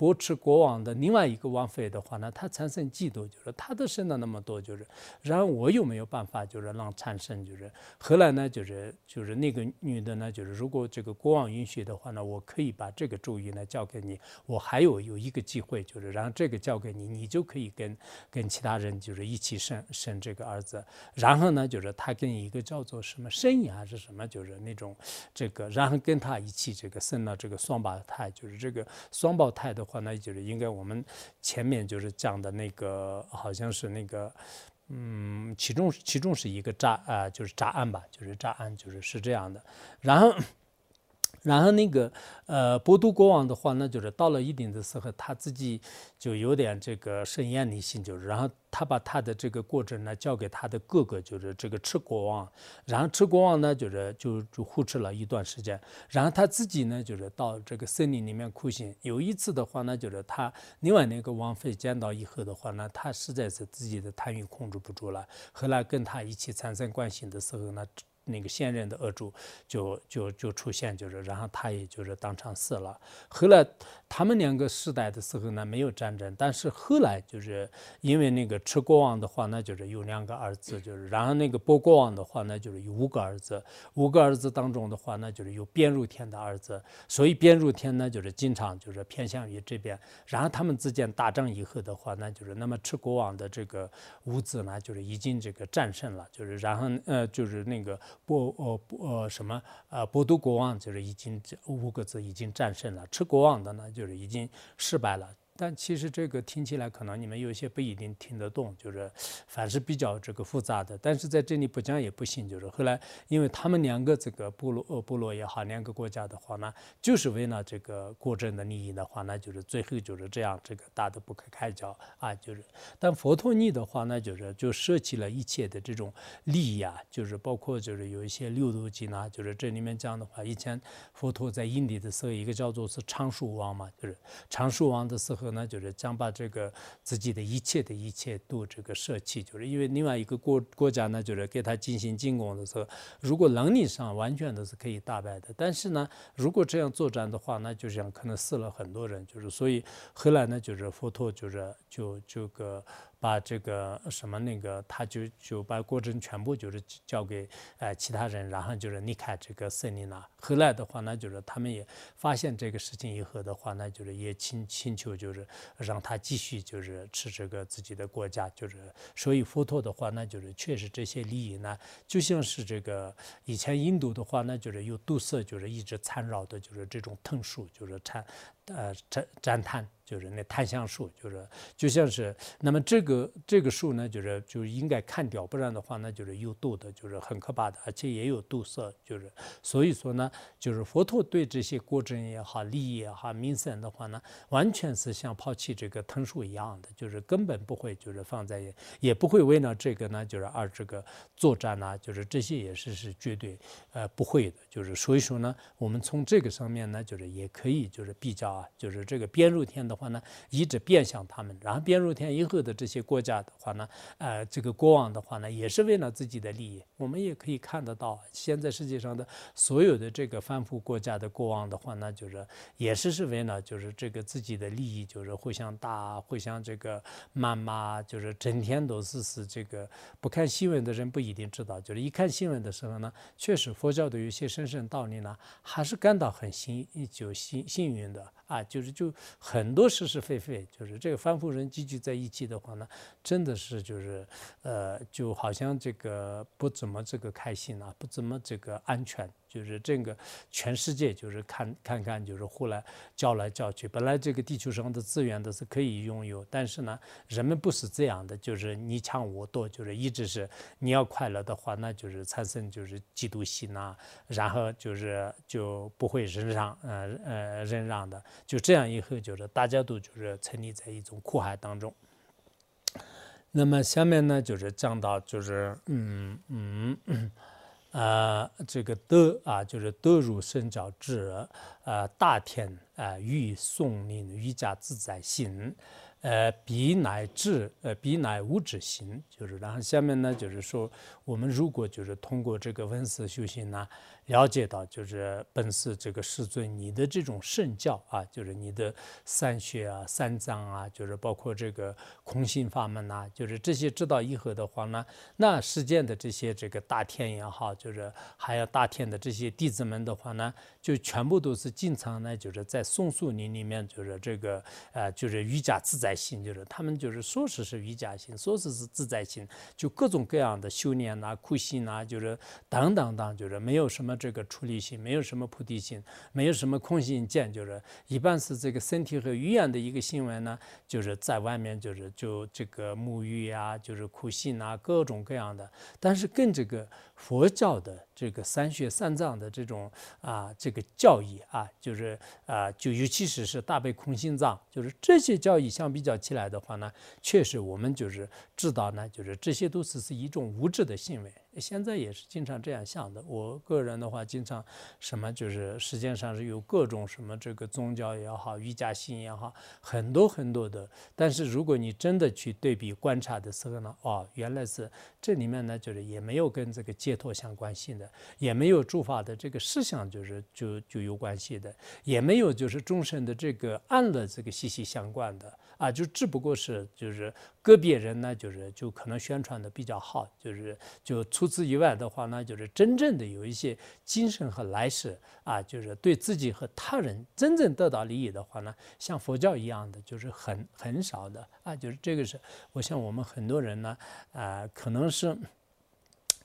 波持国王的另外一个王妃的话呢，她产生嫉妒，就是他都生了那么多，就是然后我有没有办法，就是让产生，就是后来呢，就是就是那个女的呢，就是如果这个国王允许的话呢，我可以把这个主意呢交给你，我还有有一个机会，就是让这个交给你，你就可以跟跟其他人就是一起生生这个儿子，然后呢，就是他跟一个叫做什么生意还是什么，就是那种这个，然后跟他一起这个生了这个双胞胎，就是这个。双胞胎的话，那就是应该我们前面就是讲的那个，好像是那个，嗯，其中其中是一个诈啊，就是诈案吧，就是诈案，就是是这样的。然后，然后那个呃，波都国王的话，那就是到了一定的时候，他自己就有点这个盛宴的心，就是然后。他把他的这个过程呢交给他的哥哥，就是这个赤国王，然后赤国王呢就是就就护持了一段时间，然后他自己呢就是到这个森林里面苦行。有一次的话呢，就是他另外那个王妃见到以后的话呢，他实在是自己的贪欲控制不住了，后来跟他一起产生关系的时候呢。那个现任的恶主就就就出现，就是然后他也就是当场死了。后来他们两个时代的时候呢，没有战争，但是后来就是因为那个赤国王的话那，就是有两个儿子，就是然后那个波国王的话那，就是有五个儿子，五个儿子当中的话那，就是有边入天的儿子，所以边入天呢就是经常就是偏向于这边。然后他们之间打仗以后的话那，就是那么赤国王的这个五子呢，就是已经这个战胜了，就是然后呃就是那个。波呃波呃什么呃波都国王就是已经这五个字已经战胜了，吃国王的呢就就是已经失败了。但其实这个听起来可能你们有些不一定听得懂，就是凡是比较这个复杂的。但是在这里不讲也不行，就是后来因为他们两个这个部落呃部落也好，两个国家的话呢，就是为了这个国政的利益的话，那就是最后就是这样这个打得不可开交啊，就是。但佛陀尼的话呢，就是就涉及了一切的这种利益啊，就是包括就是有一些六度经啊，就是这里面讲的话，以前佛陀在印地的时候，一个叫做是长寿王嘛，就是长寿王的时候。那就是将把这个自己的一切的一切都这个舍弃，就是因为另外一个国国家呢，就是给他进行进攻的时候，如果能力上完全都是可以打败的，但是呢，如果这样作战的话，那就像可能死了很多人，就是所以后来呢，就是佛陀就是就这个把这个什么那个，他就就把过程全部就是交给呃其他人，然后就是离开这个森林了。后来的话呢，就是他们也发现这个事情以后的话呢，就是也请请求就是让他继续就是吃这个自己的国家，就是所以佛陀的话呢，就是确实这些利益呢，就像是这个以前印度的话呢，就是有毒蛇，就是一直缠绕的，就是这种藤树，就是缠呃缠粘炭。就是那檀香树，就是就像是那么这个这个树呢，就是就应该砍掉，不然的话呢，就是有毒的，就是很可怕的，而且也有毒色，就是所以说呢，就是佛陀对这些国政也好、利益也好、民生的话呢，完全是像抛弃这个藤树一样的，就是根本不会就是放在也不会为了这个呢，就是而这个作战呐，就是这些也是是绝对呃不会的，就是所以说呢，我们从这个上面呢，就是也可以就是比较啊，就是这个边入天的。话呢，一直变向他们，然后变入天以后的这些国家的话呢，呃，这个国王的话呢，也是为了自己的利益。我们也可以看得到，现在世界上的所有的这个反腐国家的国王的话呢，就是也是是为了就是这个自己的利益，就是互相打，互相这个谩骂，就是整天都是是这个不看新闻的人不一定知道，就是一看新闻的时候呢，确实佛教的有些深深道理呢，还是感到很幸就幸幸运的。啊，就是就很多是是非非，就是这个反腐人聚集在一起的话呢，真的是就是，呃，就好像这个不怎么这个开心啊，不怎么这个安全。就是这个全世界，就是看看看，就是互来叫来叫去。本来这个地球上的资源都是可以拥有，但是呢，人们不是这样的，就是你抢我夺，就是一直是你要快乐的话，那就是产生就是嫉妒心呐，然后就是就不会忍让，呃呃忍让的，就这样以后就是大家都就是沉溺在一种苦海当中。那么下面呢，就是讲到就是嗯嗯。呃，这个德啊，就是德如身教智，呃，大天啊，欲宋林瑜伽自在行，呃，彼乃至，呃，彼乃无之行，就是，然后下面呢，就是说，我们如果就是通过这个文字修行呢。了解到，就是本次这个世尊，你的这种圣教啊，就是你的三学啊、三藏啊，就是包括这个空性法门呐，就是这些知道以后的话呢，那世间的这些这个大天也好，就是还有大天的这些弟子们的话呢，就全部都是经常呢，就是在松树林里面，就是这个呃，就是瑜伽自在心，就是他们就是说是是瑜伽心，说是是自在心，就各种各样的修炼呐、苦行呐，就是等等等，就是没有什么。这个处理性没有什么菩提心，没有什么空性见，就是一般是这个身体和语言的一个行为呢，就是在外面就是就这个沐浴呀，就是苦行啊，各种各样的。但是跟这个佛教的这个三学三藏的这种啊这个教义啊，就是啊就尤其是是大悲空心藏，就是这些教义相比较起来的话呢，确实我们就是知道呢，就是这些都是是一种无知的行为。现在也是经常这样想的。我个人的话，经常什么就是世界上是有各种什么这个宗教也好，瑜伽心也好，很多很多的。但是如果你真的去对比观察的时候呢，哦，原来是这里面呢，就是也没有跟这个解脱相关性的，也没有诸法的这个事项就是就就有关系的，也没有就是众生的这个安乐这个息息相关的。啊，就只不过是就是个别人呢，就是就可能宣传的比较好，就是就除此以外的话呢，就是真正的有一些精神和来世啊，就是对自己和他人真正得到利益的话呢，像佛教一样的就是很很少的啊，就是这个是我想我们很多人呢啊，可能是。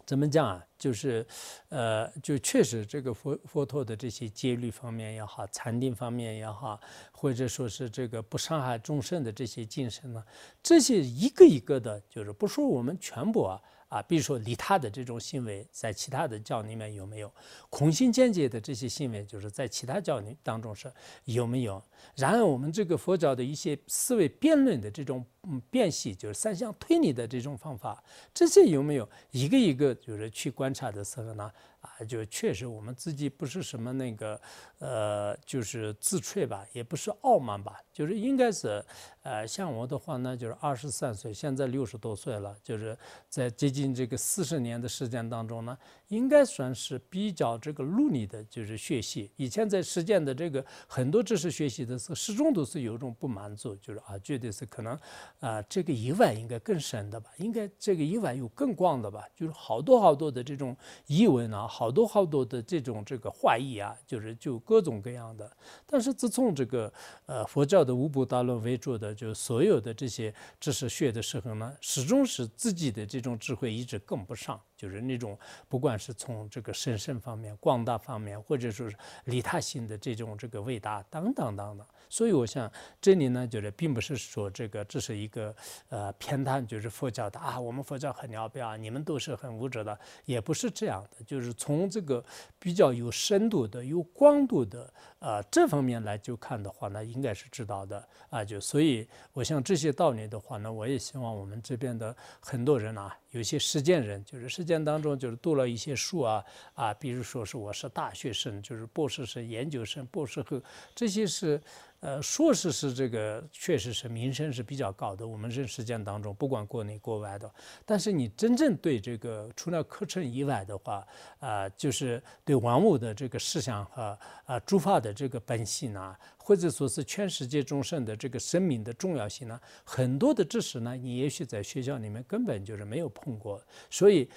怎么讲啊？就是，呃，就确实这个佛佛陀的这些戒律方面也好，禅定方面也好，或者说是这个不伤害众生的这些精神呢，这些一个一个的，就是不说我们全部啊。啊，比如说利他的这种行为，在其他的教里面有没有空性见解的这些行为，就是在其他教里当中是有没有？然而，我们这个佛教的一些思维辩论的这种嗯辨析，就是三项推理的这种方法，这些有没有一个一个就是去观察的时候呢？啊，就确实我们自己不是什么那个，呃，就是自吹吧，也不是傲慢吧，就是应该是，呃，像我的话呢，就是二十三岁，现在六十多岁了，就是在接近这个四十年的时间当中呢，应该算是比较这个努力的，就是学习。以前在实践的这个很多知识学习的时候，始终都是有一种不满足，就是啊，觉得是可能啊，这个以外应该更深的吧，应该这个以外有更广的吧，就是好多好多的这种疑问啊。好多好多的这种这个怀疑啊，就是就各种各样的。但是自从这个呃佛教的五部大论为主的，就所有的这些知识学的时候呢，始终是自己的这种智慧一直跟不上，就是那种不管是从这个神圣方面、广大方面，或者说是利他性的这种这个伟大等等等等。所以我想这里呢，就是并不是说这个这是一个呃偏袒，就是佛教的啊，我们佛教很牛逼啊，你们都是很无知的，也不是这样的，就是。从这个比较有深度的、有广度的啊这方面来就看的话，那应该是知道的啊。就所以，我想这些道理的话呢，我也希望我们这边的很多人啊，有些实践人，就是实践当中就是读了一些书啊啊，比如说是我是大学生，就是博士生、研究生、博士后，这些是。呃，硕士是这个，确实是名声是比较高的。我们人实践当中，不管国内国外的，但是你真正对这个除了课程以外的话，啊，就是对万物的这个思想和啊诸法的这个本性啊。或者说是全世界众生的这个生命的重要性呢，很多的知识呢，你也许在学校里面根本就是没有碰过，所以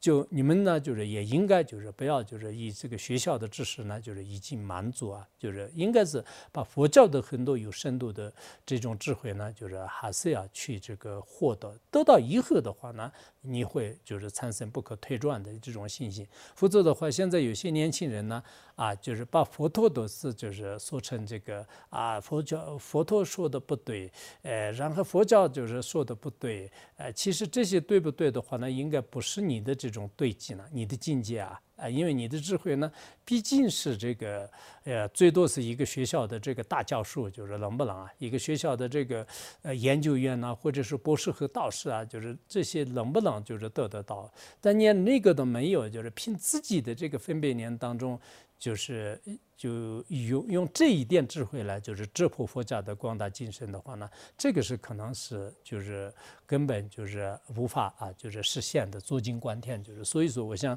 就你们呢，就是也应该就是不要就是以这个学校的知识呢，就是已经满足啊，就是应该是把佛教的很多有深度的这种智慧呢，就是还是要去这个获得，得到以后的话呢，你会就是产生不可推转的这种信心，否则的话，现在有些年轻人呢。啊，就是把佛陀都是就是说成这个啊，佛教佛陀说的不对，呃，然后佛教就是说的不对，呃，其实这些对不对的话呢，应该不是你的这种对境了，你的境界啊。啊，因为你的智慧呢，毕竟是这个，呃，最多是一个学校的这个大教授，就是能不能啊？一个学校的这个呃研究员呢，或者是博士和道士啊，就是这些能不能就是得得到？但连那个都没有，就是凭自己的这个分别念当中，就是就用用这一点智慧来，就是质破佛教的广大精神的话呢，这个是可能是就是根本就是无法啊，就是实现的，坐井观天，就是所以说，我想。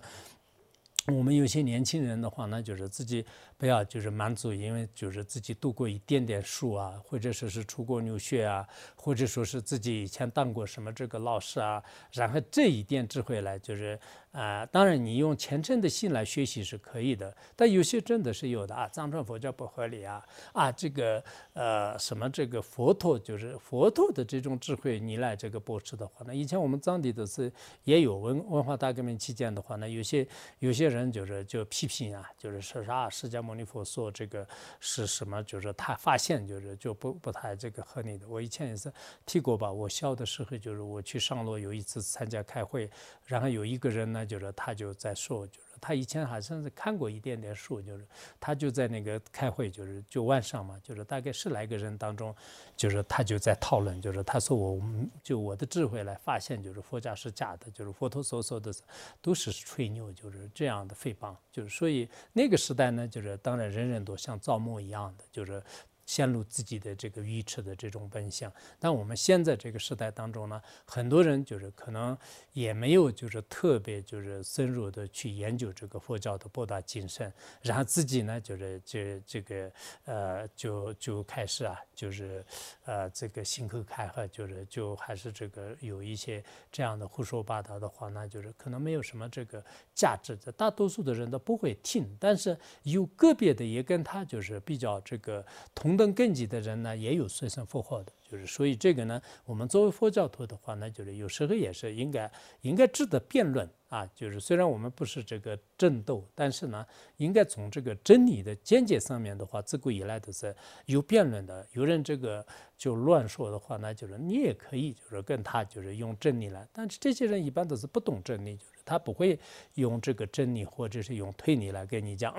我们有些年轻人的话呢，就是自己不要就是满足，因为就是自己读过一点点书啊，或者说是出国留学啊，或者说是自己以前当过什么这个老师啊，然后这一点智慧来就是。啊，当然，你用虔诚的心来学习是可以的，但有些真的是有的啊，藏传佛教不合理啊，啊，这个呃什么这个佛陀就是佛陀的这种智慧，你来这个驳斥的话，那以前我们藏地的是也有文文化大革命期间的话呢，有些有些人就是就批评啊，就是说啥释迦牟尼佛说这个是什么，就是他发现就是就不不太这个合理的。我以前也是提过吧，我小的时候就是我去上洛有一次参加开会，然后有一个人呢。就是他就在说，就他以前好像是看过一点点书，就是他就在那个开会，就是就晚上嘛，就是大概十来个人当中，就是他就在讨论，就是他说我就我的智慧来发现，就是佛家是假的，就是佛陀所说的都是吹牛，就是这样的诽谤，就是所以那个时代呢，就是当然人人都像造梦一样的，就是。显露自己的这个愚痴的这种本相，但我们现在这个时代当中呢，很多人就是可能也没有就是特别就是深入的去研究这个佛教的博大精深，然后自己呢就是这这个呃就就开始啊就是呃这个心口开河，就是就还是这个有一些这样的胡说八道的话，那就是可能没有什么这个价值的，大多数的人都不会听，但是有个别的也跟他就是比较这个同。同等根基的人呢，也有随身佛号的，就是所以这个呢，我们作为佛教徒的话呢，就是有时候也是应该应该值得辩论啊。就是虽然我们不是这个争斗，但是呢，应该从这个真理的见解上面的话，自古以来都是有辩论的。有人这个就乱说的话，那就是你也可以就是跟他就是用真理来，但是这些人一般都是不懂真理，就是他不会用这个真理或者是用推理来跟你讲。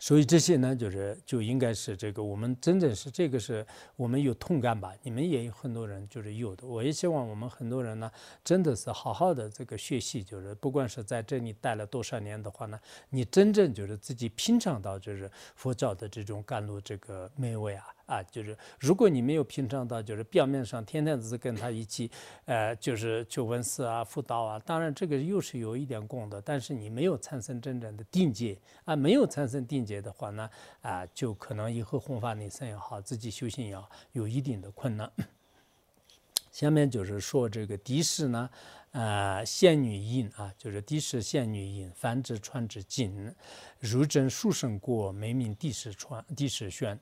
所以这些呢，就是就应该是这个我们真正是这个是我们有痛感吧？你们也有很多人就是有的。我也希望我们很多人呢，真的是好好的这个学习，就是不管是在这里待了多少年的话呢，你真正就是自己品尝到就是佛教的这种甘露这个美味啊。啊，就是如果你没有品尝到，就是表面上天天只是跟他一起，呃，就是求闻思啊、辅导啊，当然这个又是有一点功德，但是你没有产生真正的定界啊，没有产生定界的话呢，啊，就可能以后弘法内生也好，自己修行也好，有一定的困难。下面就是说这个的士呢。啊，仙女印啊，就是地势仙女印，繁殖穿之锦，如真书生过，美名地势穿，地势宣。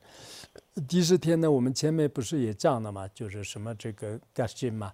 第十天呢，我们前面不是也讲了嘛，就是什么这个嘎什嘛，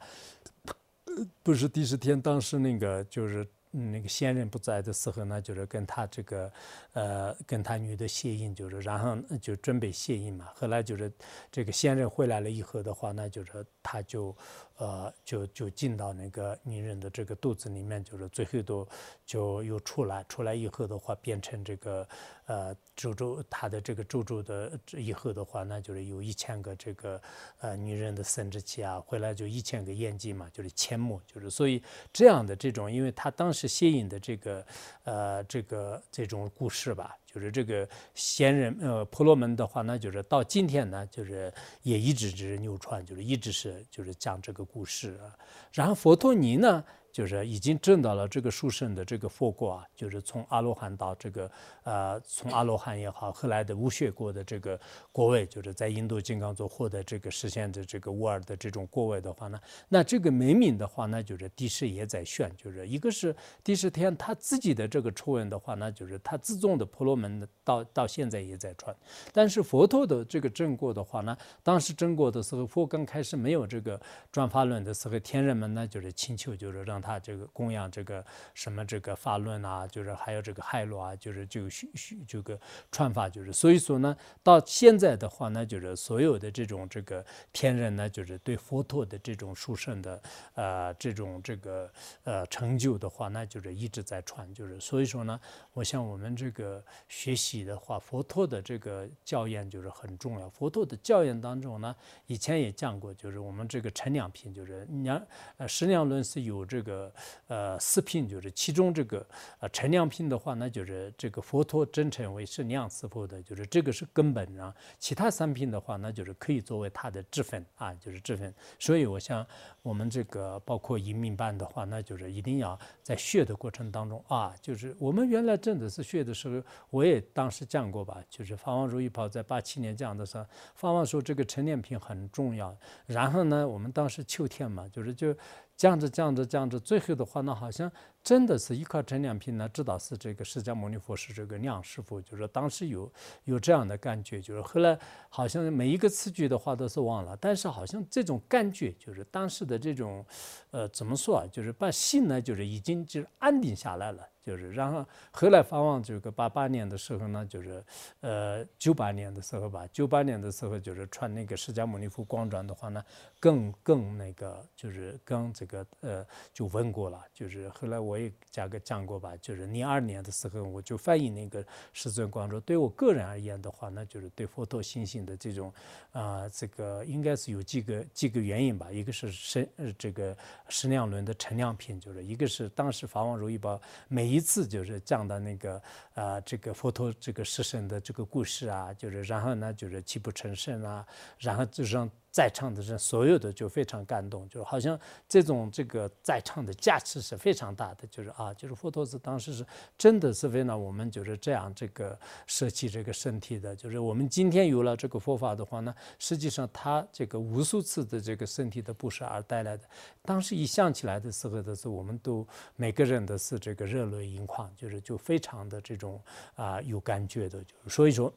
不是第十天，当时那个就是那个仙人不在的时候呢，就是跟他这个呃，跟他女的谢印，就是然后就准备谢印嘛。后来就是这个仙人回来了以后的话，那就是他就。呃，就就进到那个女人的这个肚子里面，就是最后都就又出来，出来以后的话，变成这个呃周周，他的这个周周的以后的话，那就是有一千个这个呃女人的生殖器啊，回来就一千个眼睛嘛，就是千目，就是所以这样的这种，因为他当时吸引的这个呃这个这种故事吧。就是这个仙人，呃，婆罗门的话呢，就是到今天呢，就是也一直是流传，就是一直是就是讲这个故事啊。然后佛陀尼呢？就是已经证到了这个殊胜的这个佛果啊，就是从阿罗汉到这个呃，从阿罗汉也好，后来的无血国的这个国位，就是在印度金刚座获得这个实现的这个无二的这种国位的话呢，那这个美名的话呢，就是帝释也在炫，就是一个是帝释天他自己的这个出文的话呢，就是他自宗的婆罗门到到现在也在传，但是佛陀的这个正果的话呢，当时正果的时候，佛刚开始没有这个转法轮的时候，天人们呢就是请求，就是让他这个供养这个什么这个法论啊，就是还有这个海洛啊，就是这个许许这个传法，就是所以说呢，到现在的话呢，就是所有的这种这个天人呢，就是对佛陀的这种殊胜的呃这种这个呃成就的话，那就是一直在传，就是所以说呢，我想我们这个学习的话，佛陀的这个教言就是很重要。佛陀的教言当中呢，以前也讲过，就是我们这个陈两品，就是两呃十两论是有这个。呃呃，四品就是其中这个呃陈良品的话，那就是这个佛陀真称为是量师傅的，就是这个是根本啊。其他三品的话，那就是可以作为他的支分啊，就是支分。所以我想我们这个包括移民班的话，那就是一定要在学的过程当中啊，就是我们原来真的是学的时候，我也当时讲过吧，就是法王如意宝在八七年讲的时候，法王说这个陈年品很重要。然后呢，我们当时秋天嘛，就是就。降着降着降着，最后的话呢，好像真的是一块陈良品呢，知道是这个释迦牟尼佛是这个量师傅，就是当时有有这样的感觉，就是后来好像每一个词句的话都是忘了，但是好像这种感觉就是当时的这种，呃，怎么说啊？就是把心呢，就是已经就是安定下来了。就是，然后后来发往这个八八年的时候呢，就是，呃，九八年的时候吧，九八年的时候就是穿那个释迦牟尼佛光传的话呢，更更那个就是更这个呃就问过了，就是后来我也加个讲过吧，就是零二年的时候我就翻译那个世尊光说，对我个人而言的话呢，就是对佛陀信心的这种啊，这个应该是有几个几个原因吧，一个是神呃这个十量轮的陈量品，就是一个是当时法王如意宝每一次就是讲的那个啊，这个佛陀这个师生的这个故事啊，就是然后呢，就是泣不成声啊，然后就让。在场的人所有的就非常感动，就好像这种这个在场的价值是非常大的，就是啊，就是佛陀是当时是真的是为了我们就是这样这个舍弃这个身体的，就是我们今天有了这个佛法的话呢，实际上他这个无数次的这个身体的不舍而带来的，当时一想起来的时候的是，我们都每个人都是这个热泪盈眶，就是就非常的这种啊有感觉的，就是所以说。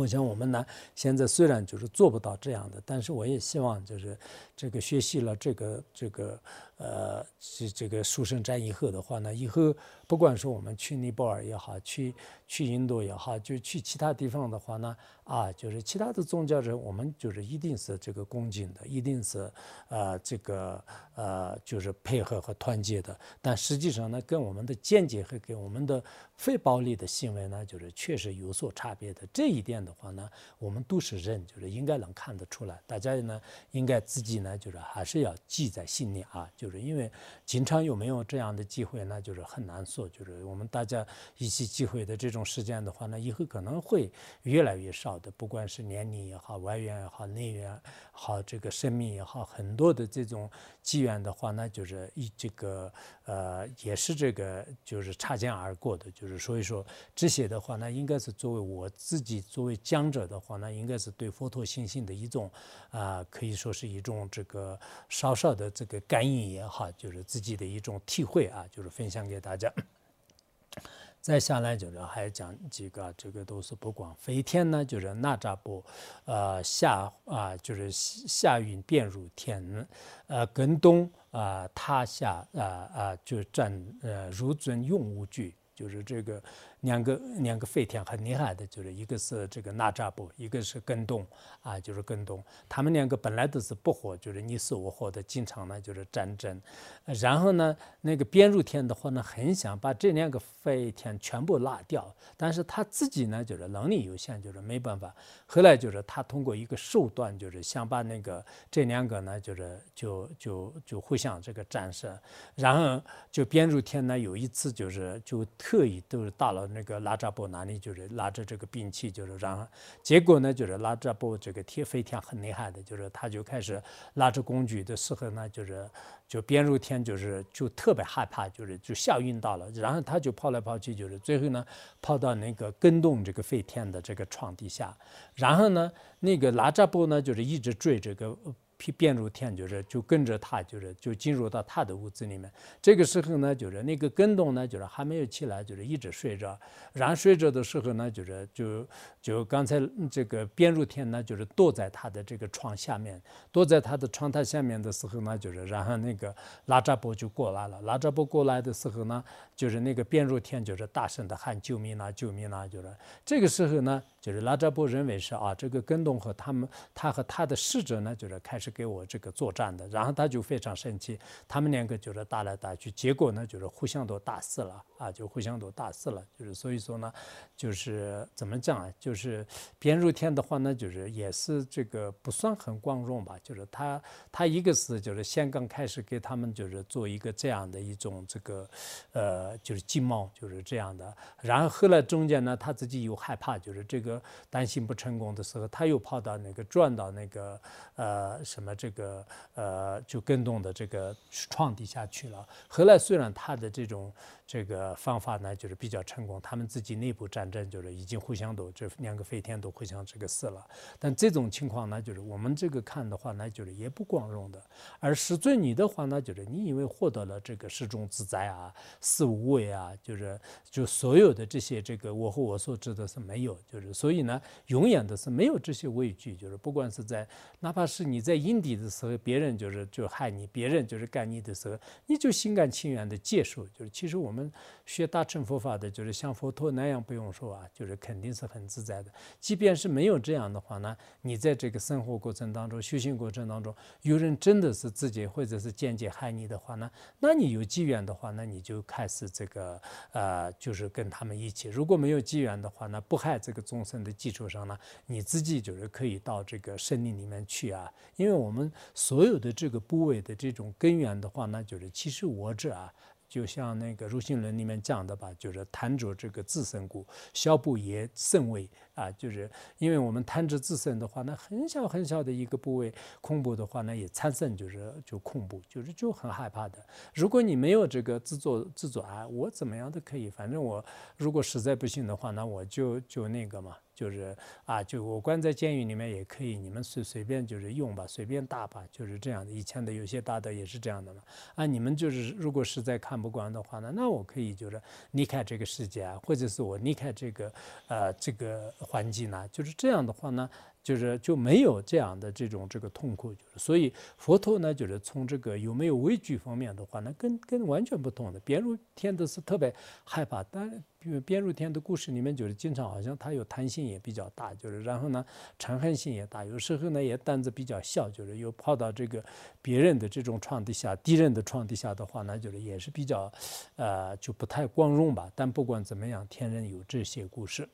我想我们呢，现在虽然就是做不到这样的，但是我也希望就是这个学习了这个这个呃这这个书生战以后的话呢，以后不管是我们去尼泊尔也好，去去印度也好，就去其他地方的话呢，啊，就是其他的宗教人，我们就是一定是这个恭敬的，一定是呃这个呃就是配合和团结的。但实际上呢，跟我们的见解和给我们的非暴力的行为呢，就是确实有所差别的。这一点的话呢，我们都是人，就是应该能看得出来。大家呢，应该自己呢，就是还是要记在心里啊。就是因为经常有没有这样的机会呢，就是很难说。就是我们大家一起聚会的这种时间的话呢，以后可能会越来越少的。不管是年龄也好，外援也好，内援好，这个生命也好，很多的这种机缘的话呢，就是以这个呃，也是这个就是擦肩而过的。就是所以说这些的话呢，应该是作为我自己作为讲者的话呢，应该是对佛陀信心的一种啊，可以说是一种这个稍稍的这个感应也好，就是自己的一种体会啊，就是分享给大家。再下来就是还讲几个，这个都是不光飞天呢，就是那扎波，呃下啊就是下运变入天，呃跟东啊他下啊啊就占呃如尊用无惧，就是这个。两个两个飞天很厉害的，就是一个是这个纳扎布，一个是根东啊，就是根东。他们两个本来都是不和，就是你死我活的，经常呢就是战争。然后呢，那个边入天的话呢，很想把这两个飞天全部拉掉，但是他自己呢就是能力有限，就是没办法。后来就是他通过一个手段，就是想把那个这两个呢，就是就就就互相这个战胜。然后就边入天呢有一次就是就特意都是到了。那个拉扎波那里就是拿着这个兵器，就是让结果呢，就是拉扎波这个铁飞天很厉害的，就是他就开始拿着工具的时候呢，就是就边如天就是就特别害怕，就是就吓晕到了，然后他就跑来跑去，就是最后呢跑到那个跟动这个飞天的这个床底下，然后呢那个拉扎波呢就是一直追这个。皮变入天就是就跟着他，就是就进入到他的屋子里面。这个时候呢，就是那个跟动呢，就是还没有起来，就是一直睡着。然后睡着的时候呢，就是就就刚才这个变入天呢，就是躲在他的这个床下面，躲在他的床榻下面的时候呢，就是然后那个拉扎波就过来了。拉扎波过来的时候呢，就是那个变入天就是大声的喊救命啊，救命啊，就是这个时候呢。就是拉扎波认为是啊，这个根东和他们，他和他的使者呢，就是开始给我这个作战的，然后他就非常生气，他们两个就是打来打去，结果呢就是互相都打死了啊，就互相都打死了，就是所以说呢，就是怎么讲啊，就是边入天的话呢，就是也是这个不算很光荣吧，就是他他一个是就是先刚开始给他们就是做一个这样的一种这个呃就是经贸就是这样的，然后后来中间呢他自己又害怕，就是这个。担心不成功的时候，他又跑到那个转到那个呃什么这个呃就跟动的这个床底下去了。后来虽然他的这种。这个方法呢，就是比较成功。他们自己内部战争就是已经互相都这两个飞天都互相这个死了。但这种情况呢，就是我们这个看的话呢，就是也不光荣的。而师尊你的话呢，就是你因为获得了这个始终自在啊、四无畏啊，就是就所有的这些这个我和我所知的是没有，就是所以呢，永远都是没有这些畏惧。就是不管是在哪怕是你在阴底的时候，别人就是就害你，别人就是干你的时候，你就心甘情愿的接受。就是其实我们。学大乘佛法的，就是像佛陀那样，不用说啊，就是肯定是很自在的。即便是没有这样的话呢，你在这个生活过程当中、修行过程当中，有人真的是自己或者是间接害你的话呢，那你有机缘的话，那你就开始这个呃，就是跟他们一起。如果没有机缘的话那，不害这个众生的基础上呢，你自己就是可以到这个森林里面去啊。因为我们所有的这个部位的这种根源的话呢，就是其实我这啊。就像那个《入心论》里面讲的吧，就是贪着这个自身故，消补也甚微啊。就是因为我们贪着自身的话，那很小很小的一个部位恐怖的话，那也产生就是就恐怖，就是就很害怕的。如果你没有这个自作自转，我怎么样都可以，反正我如果实在不行的话，那我就就那个嘛。就是啊，就我关在监狱里面也可以，你们随随便就是用吧，随便打吧，就是这样的。以前的有些大的也是这样的嘛。啊，你们就是如果实在看不惯的话呢，那我可以就是离开这个世界啊，或者是我离开这个呃这个环境呢，就是这样的话呢。就是就没有这样的这种这个痛苦，所以佛陀呢，就是从这个有没有畏惧方面的话呢，跟跟完全不同的。边如天都是特别害怕，但边如天的故事里面就是经常好像他有贪心也比较大，就是然后呢嗔恨心也大，有时候呢也胆子比较小，就是又跑到这个别人的这种床底下、敌人的床底下的话呢，就是也是比较呃就不太光荣吧。但不管怎么样，天人有这些故事。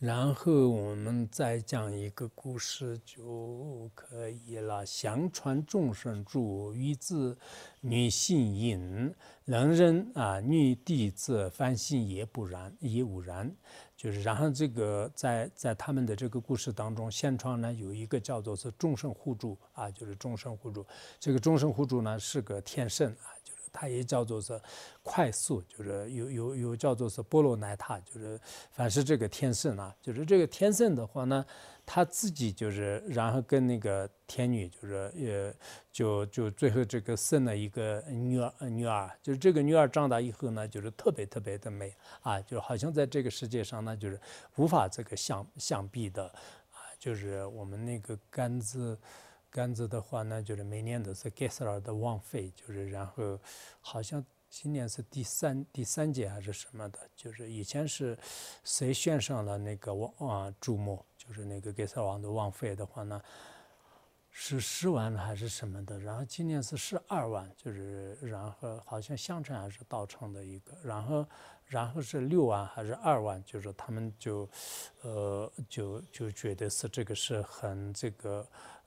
然后我们再讲一个故事就可以了。相传众生住，于子女性隐，人人啊女弟子凡心也不然，也无然。就是然后这个在在他们的这个故事当中，相传呢有一个叫做是众生互助啊，就是众生互助。这个众生互助呢是个天圣啊。它也叫做是快速，就是有有有叫做是波罗奈塔，就是凡是这个天圣啊，就是这个天圣的话呢，他自己就是然后跟那个天女就是也就就最后这个生了一个女儿女儿，就是这个女儿长大以后呢，就是特别特别的美啊，就好像在这个世界上呢，就是无法这个相相比的啊，就是我们那个甘子。甘子的话呢，就是每年都是盖斯尔的王妃，就是然后好像今年是第三第三届还是什么的，就是以前是谁选上了那个王啊朱木，就是那个盖萨尔王的王妃的话呢，是十万还是什么的，然后今年是十二万，就是然后好像相传还是稻城的一个，然后然后是六万还是二万，就是他们就呃就就觉得是这个是很这个。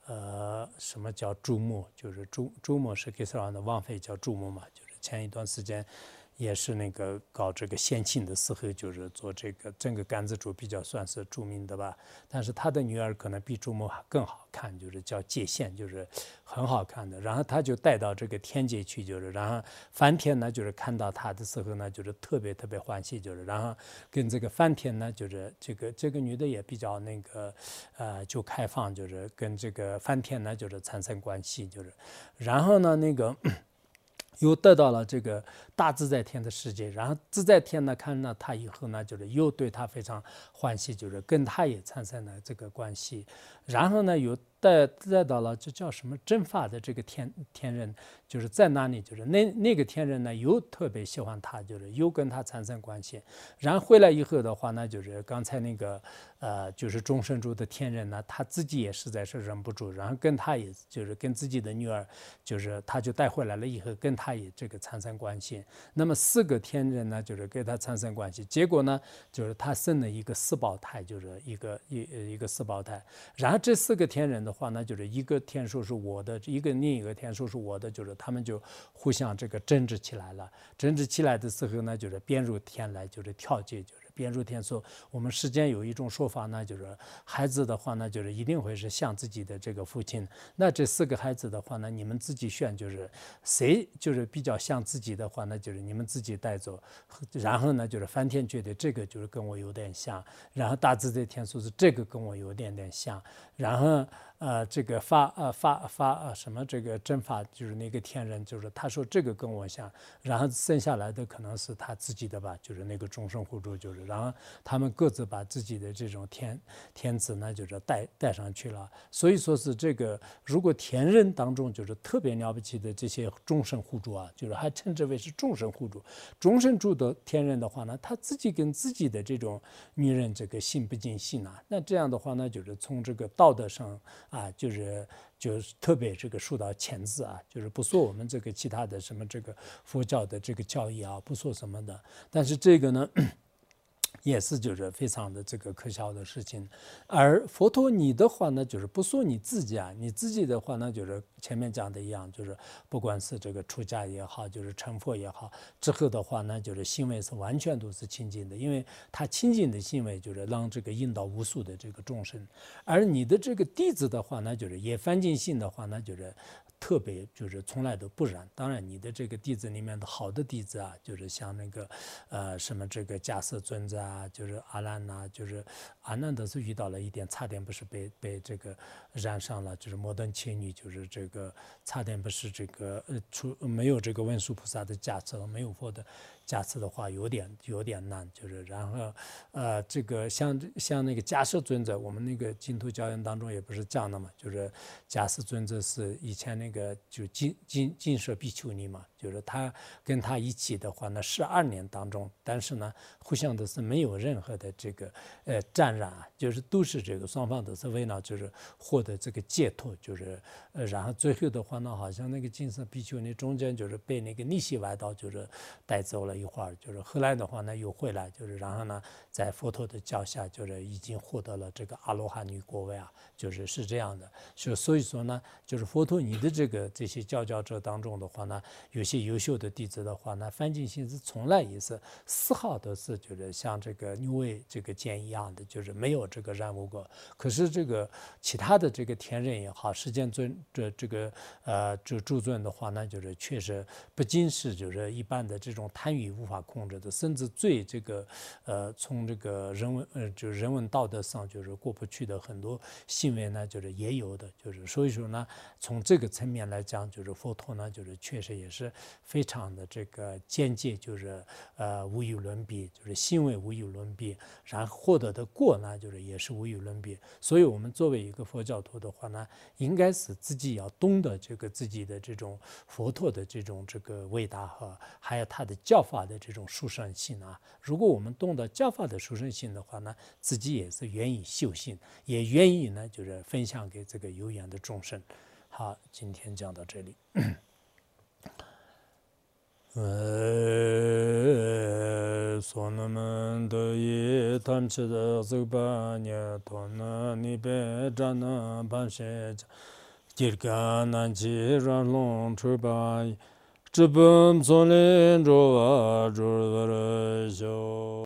呃，什么叫注目？就是注注目是给死亡的王妃叫注目嘛？就是前一段时间。也是那个搞这个献庆的时候，就是做这个整个甘子竹比较算是著名的吧。但是他的女儿可能比朱母更好看，就是叫界限，就是很好看的。然后他就带到这个天界去，就是然后梵天呢，就是看到他的时候呢，就是特别特别欢喜，就是然后跟这个梵天呢，就是这个这个女的也比较那个呃，就开放，就是跟这个梵天呢，就是产生关系，就是然后呢那个。又得到了这个大自在天的世界，然后自在天呢看到他以后呢，就是又对他非常欢喜，就是跟他也产生了这个关系，然后呢又。带带到了，这叫什么真法的这个天天人，就是在那里，就是那那个天人呢，又特别喜欢他，就是又跟他产生关系。然后回来以后的话呢，就是刚才那个呃，就是众生主的天人呢，他自己也实在是忍不住，然后跟他也就是跟自己的女儿，就是他就带回来了以后，跟他也这个产生关系。那么四个天人呢，就是跟他产生关系，结果呢，就是他生了一个四胞胎，就是一个一一个四胞胎。然这四个天人。的话，呢就是一个天数是我的，一个另一个天数是我的，就是他们就互相这个争执起来了。争执起来的时候呢，就是变入天来，就是跳进，就是。边如天说，我们世间有一种说法呢，就是孩子的话呢，就是一定会是像自己的这个父亲。那这四个孩子的话呢，你们自己选，就是谁就是比较像自己的话呢，就是你们自己带走。然后呢，就是梵天觉得这个就是跟我有点像，然后大自在天说是这个跟我有点点像，然后。呃，这个发呃发发呃什么这个真法就是那个天人，就是他说这个跟我像，然后剩下来的可能是他自己的吧，就是那个众生护主，就是然后他们各自把自己的这种天天子呢，就是带带上去了。所以说是这个，如果天人当中就是特别了不起的这些众生护主啊，就是还称之为是众生护主，众生主的天人的话呢，他自己跟自己的这种女人这个心不尽心啊，那这样的话呢，就是从这个道德上。啊，就是就是特别这个受到谴责啊，就是不说我们这个其他的什么这个佛教的这个教义啊，不说什么的，但是这个呢。也是就是非常的这个可笑的事情，而佛陀你的话呢，就是不说你自己啊，你自己的话呢，就是前面讲的一样，就是不管是这个出家也好，就是成佛也好，之后的话呢，就是行为是完全都是清净的，因为他清净的行为就是让这个引导无数的这个众生，而你的这个弟子的话呢，就是也翻进性的话呢，就是。特别就是从来都不染。当然，你的这个弟子里面的好的弟子啊，就是像那个，呃，什么这个迦色尊者啊，就是阿难呐，就是阿难德是遇到了一点，差点不是被被这个染上了，就是摩登伽女，就是这个差点不是这个呃出没有这个文殊菩萨的加持，没有佛的假设的话有点有点难，就是然后呃这个像像那个假设尊者，我们那个净土教研当中也不是这样的嘛，就是假设尊者是以前那个就金金金舍比丘尼嘛，就是他跟他一起的话，呢十二年当中，但是呢互相都是没有任何的这个呃沾染啊，就是都是这个双方都是为了就是获得这个解脱，就是呃然后最后的话呢，好像那个金色比丘尼中间就是被那个逆袭外道就是带走了。一会儿就是后来的话呢，又回来，就是然后呢，在佛陀的教下，就是已经获得了这个阿罗汉女果位啊，就是是这样的。所所以说呢，就是佛陀你的这个这些教教者当中的话呢，有些优秀的弟子的话呢，梵净心是从来也是丝毫都是就是像这个牛尾这个剑一样的，就是没有这个染污过。可是这个其他的这个天人也好，世间尊这这个呃这诸尊的话呢，就是确实不仅是就是一般的这种贪欲。无法控制的，甚至最这个，呃，从这个人文，呃，就人文道德上，就是过不去的很多行为呢，就是也有的，就是所以说呢，从这个层面来讲，就是佛陀呢，就是确实也是非常的这个间接，就是呃无与伦比，就是行为无与伦比，然后获得的果呢，就是也是无与伦比。所以，我们作为一个佛教徒的话呢，应该是自己要懂得这个自己的这种佛陀的这种这个伟大和还有他的教法。法的这种殊胜性啊，如果我们懂得教法的殊胜性的话呢，自己也是愿意修行，也愿意呢，就是分享给这个有缘的众生。好，今天讲到这里。 소나만 더이 탐치다 즈바냐 돈나 니베 자나 반셰 길가난 지란론 추바이 쯔범 존렌 조와 조르르쇼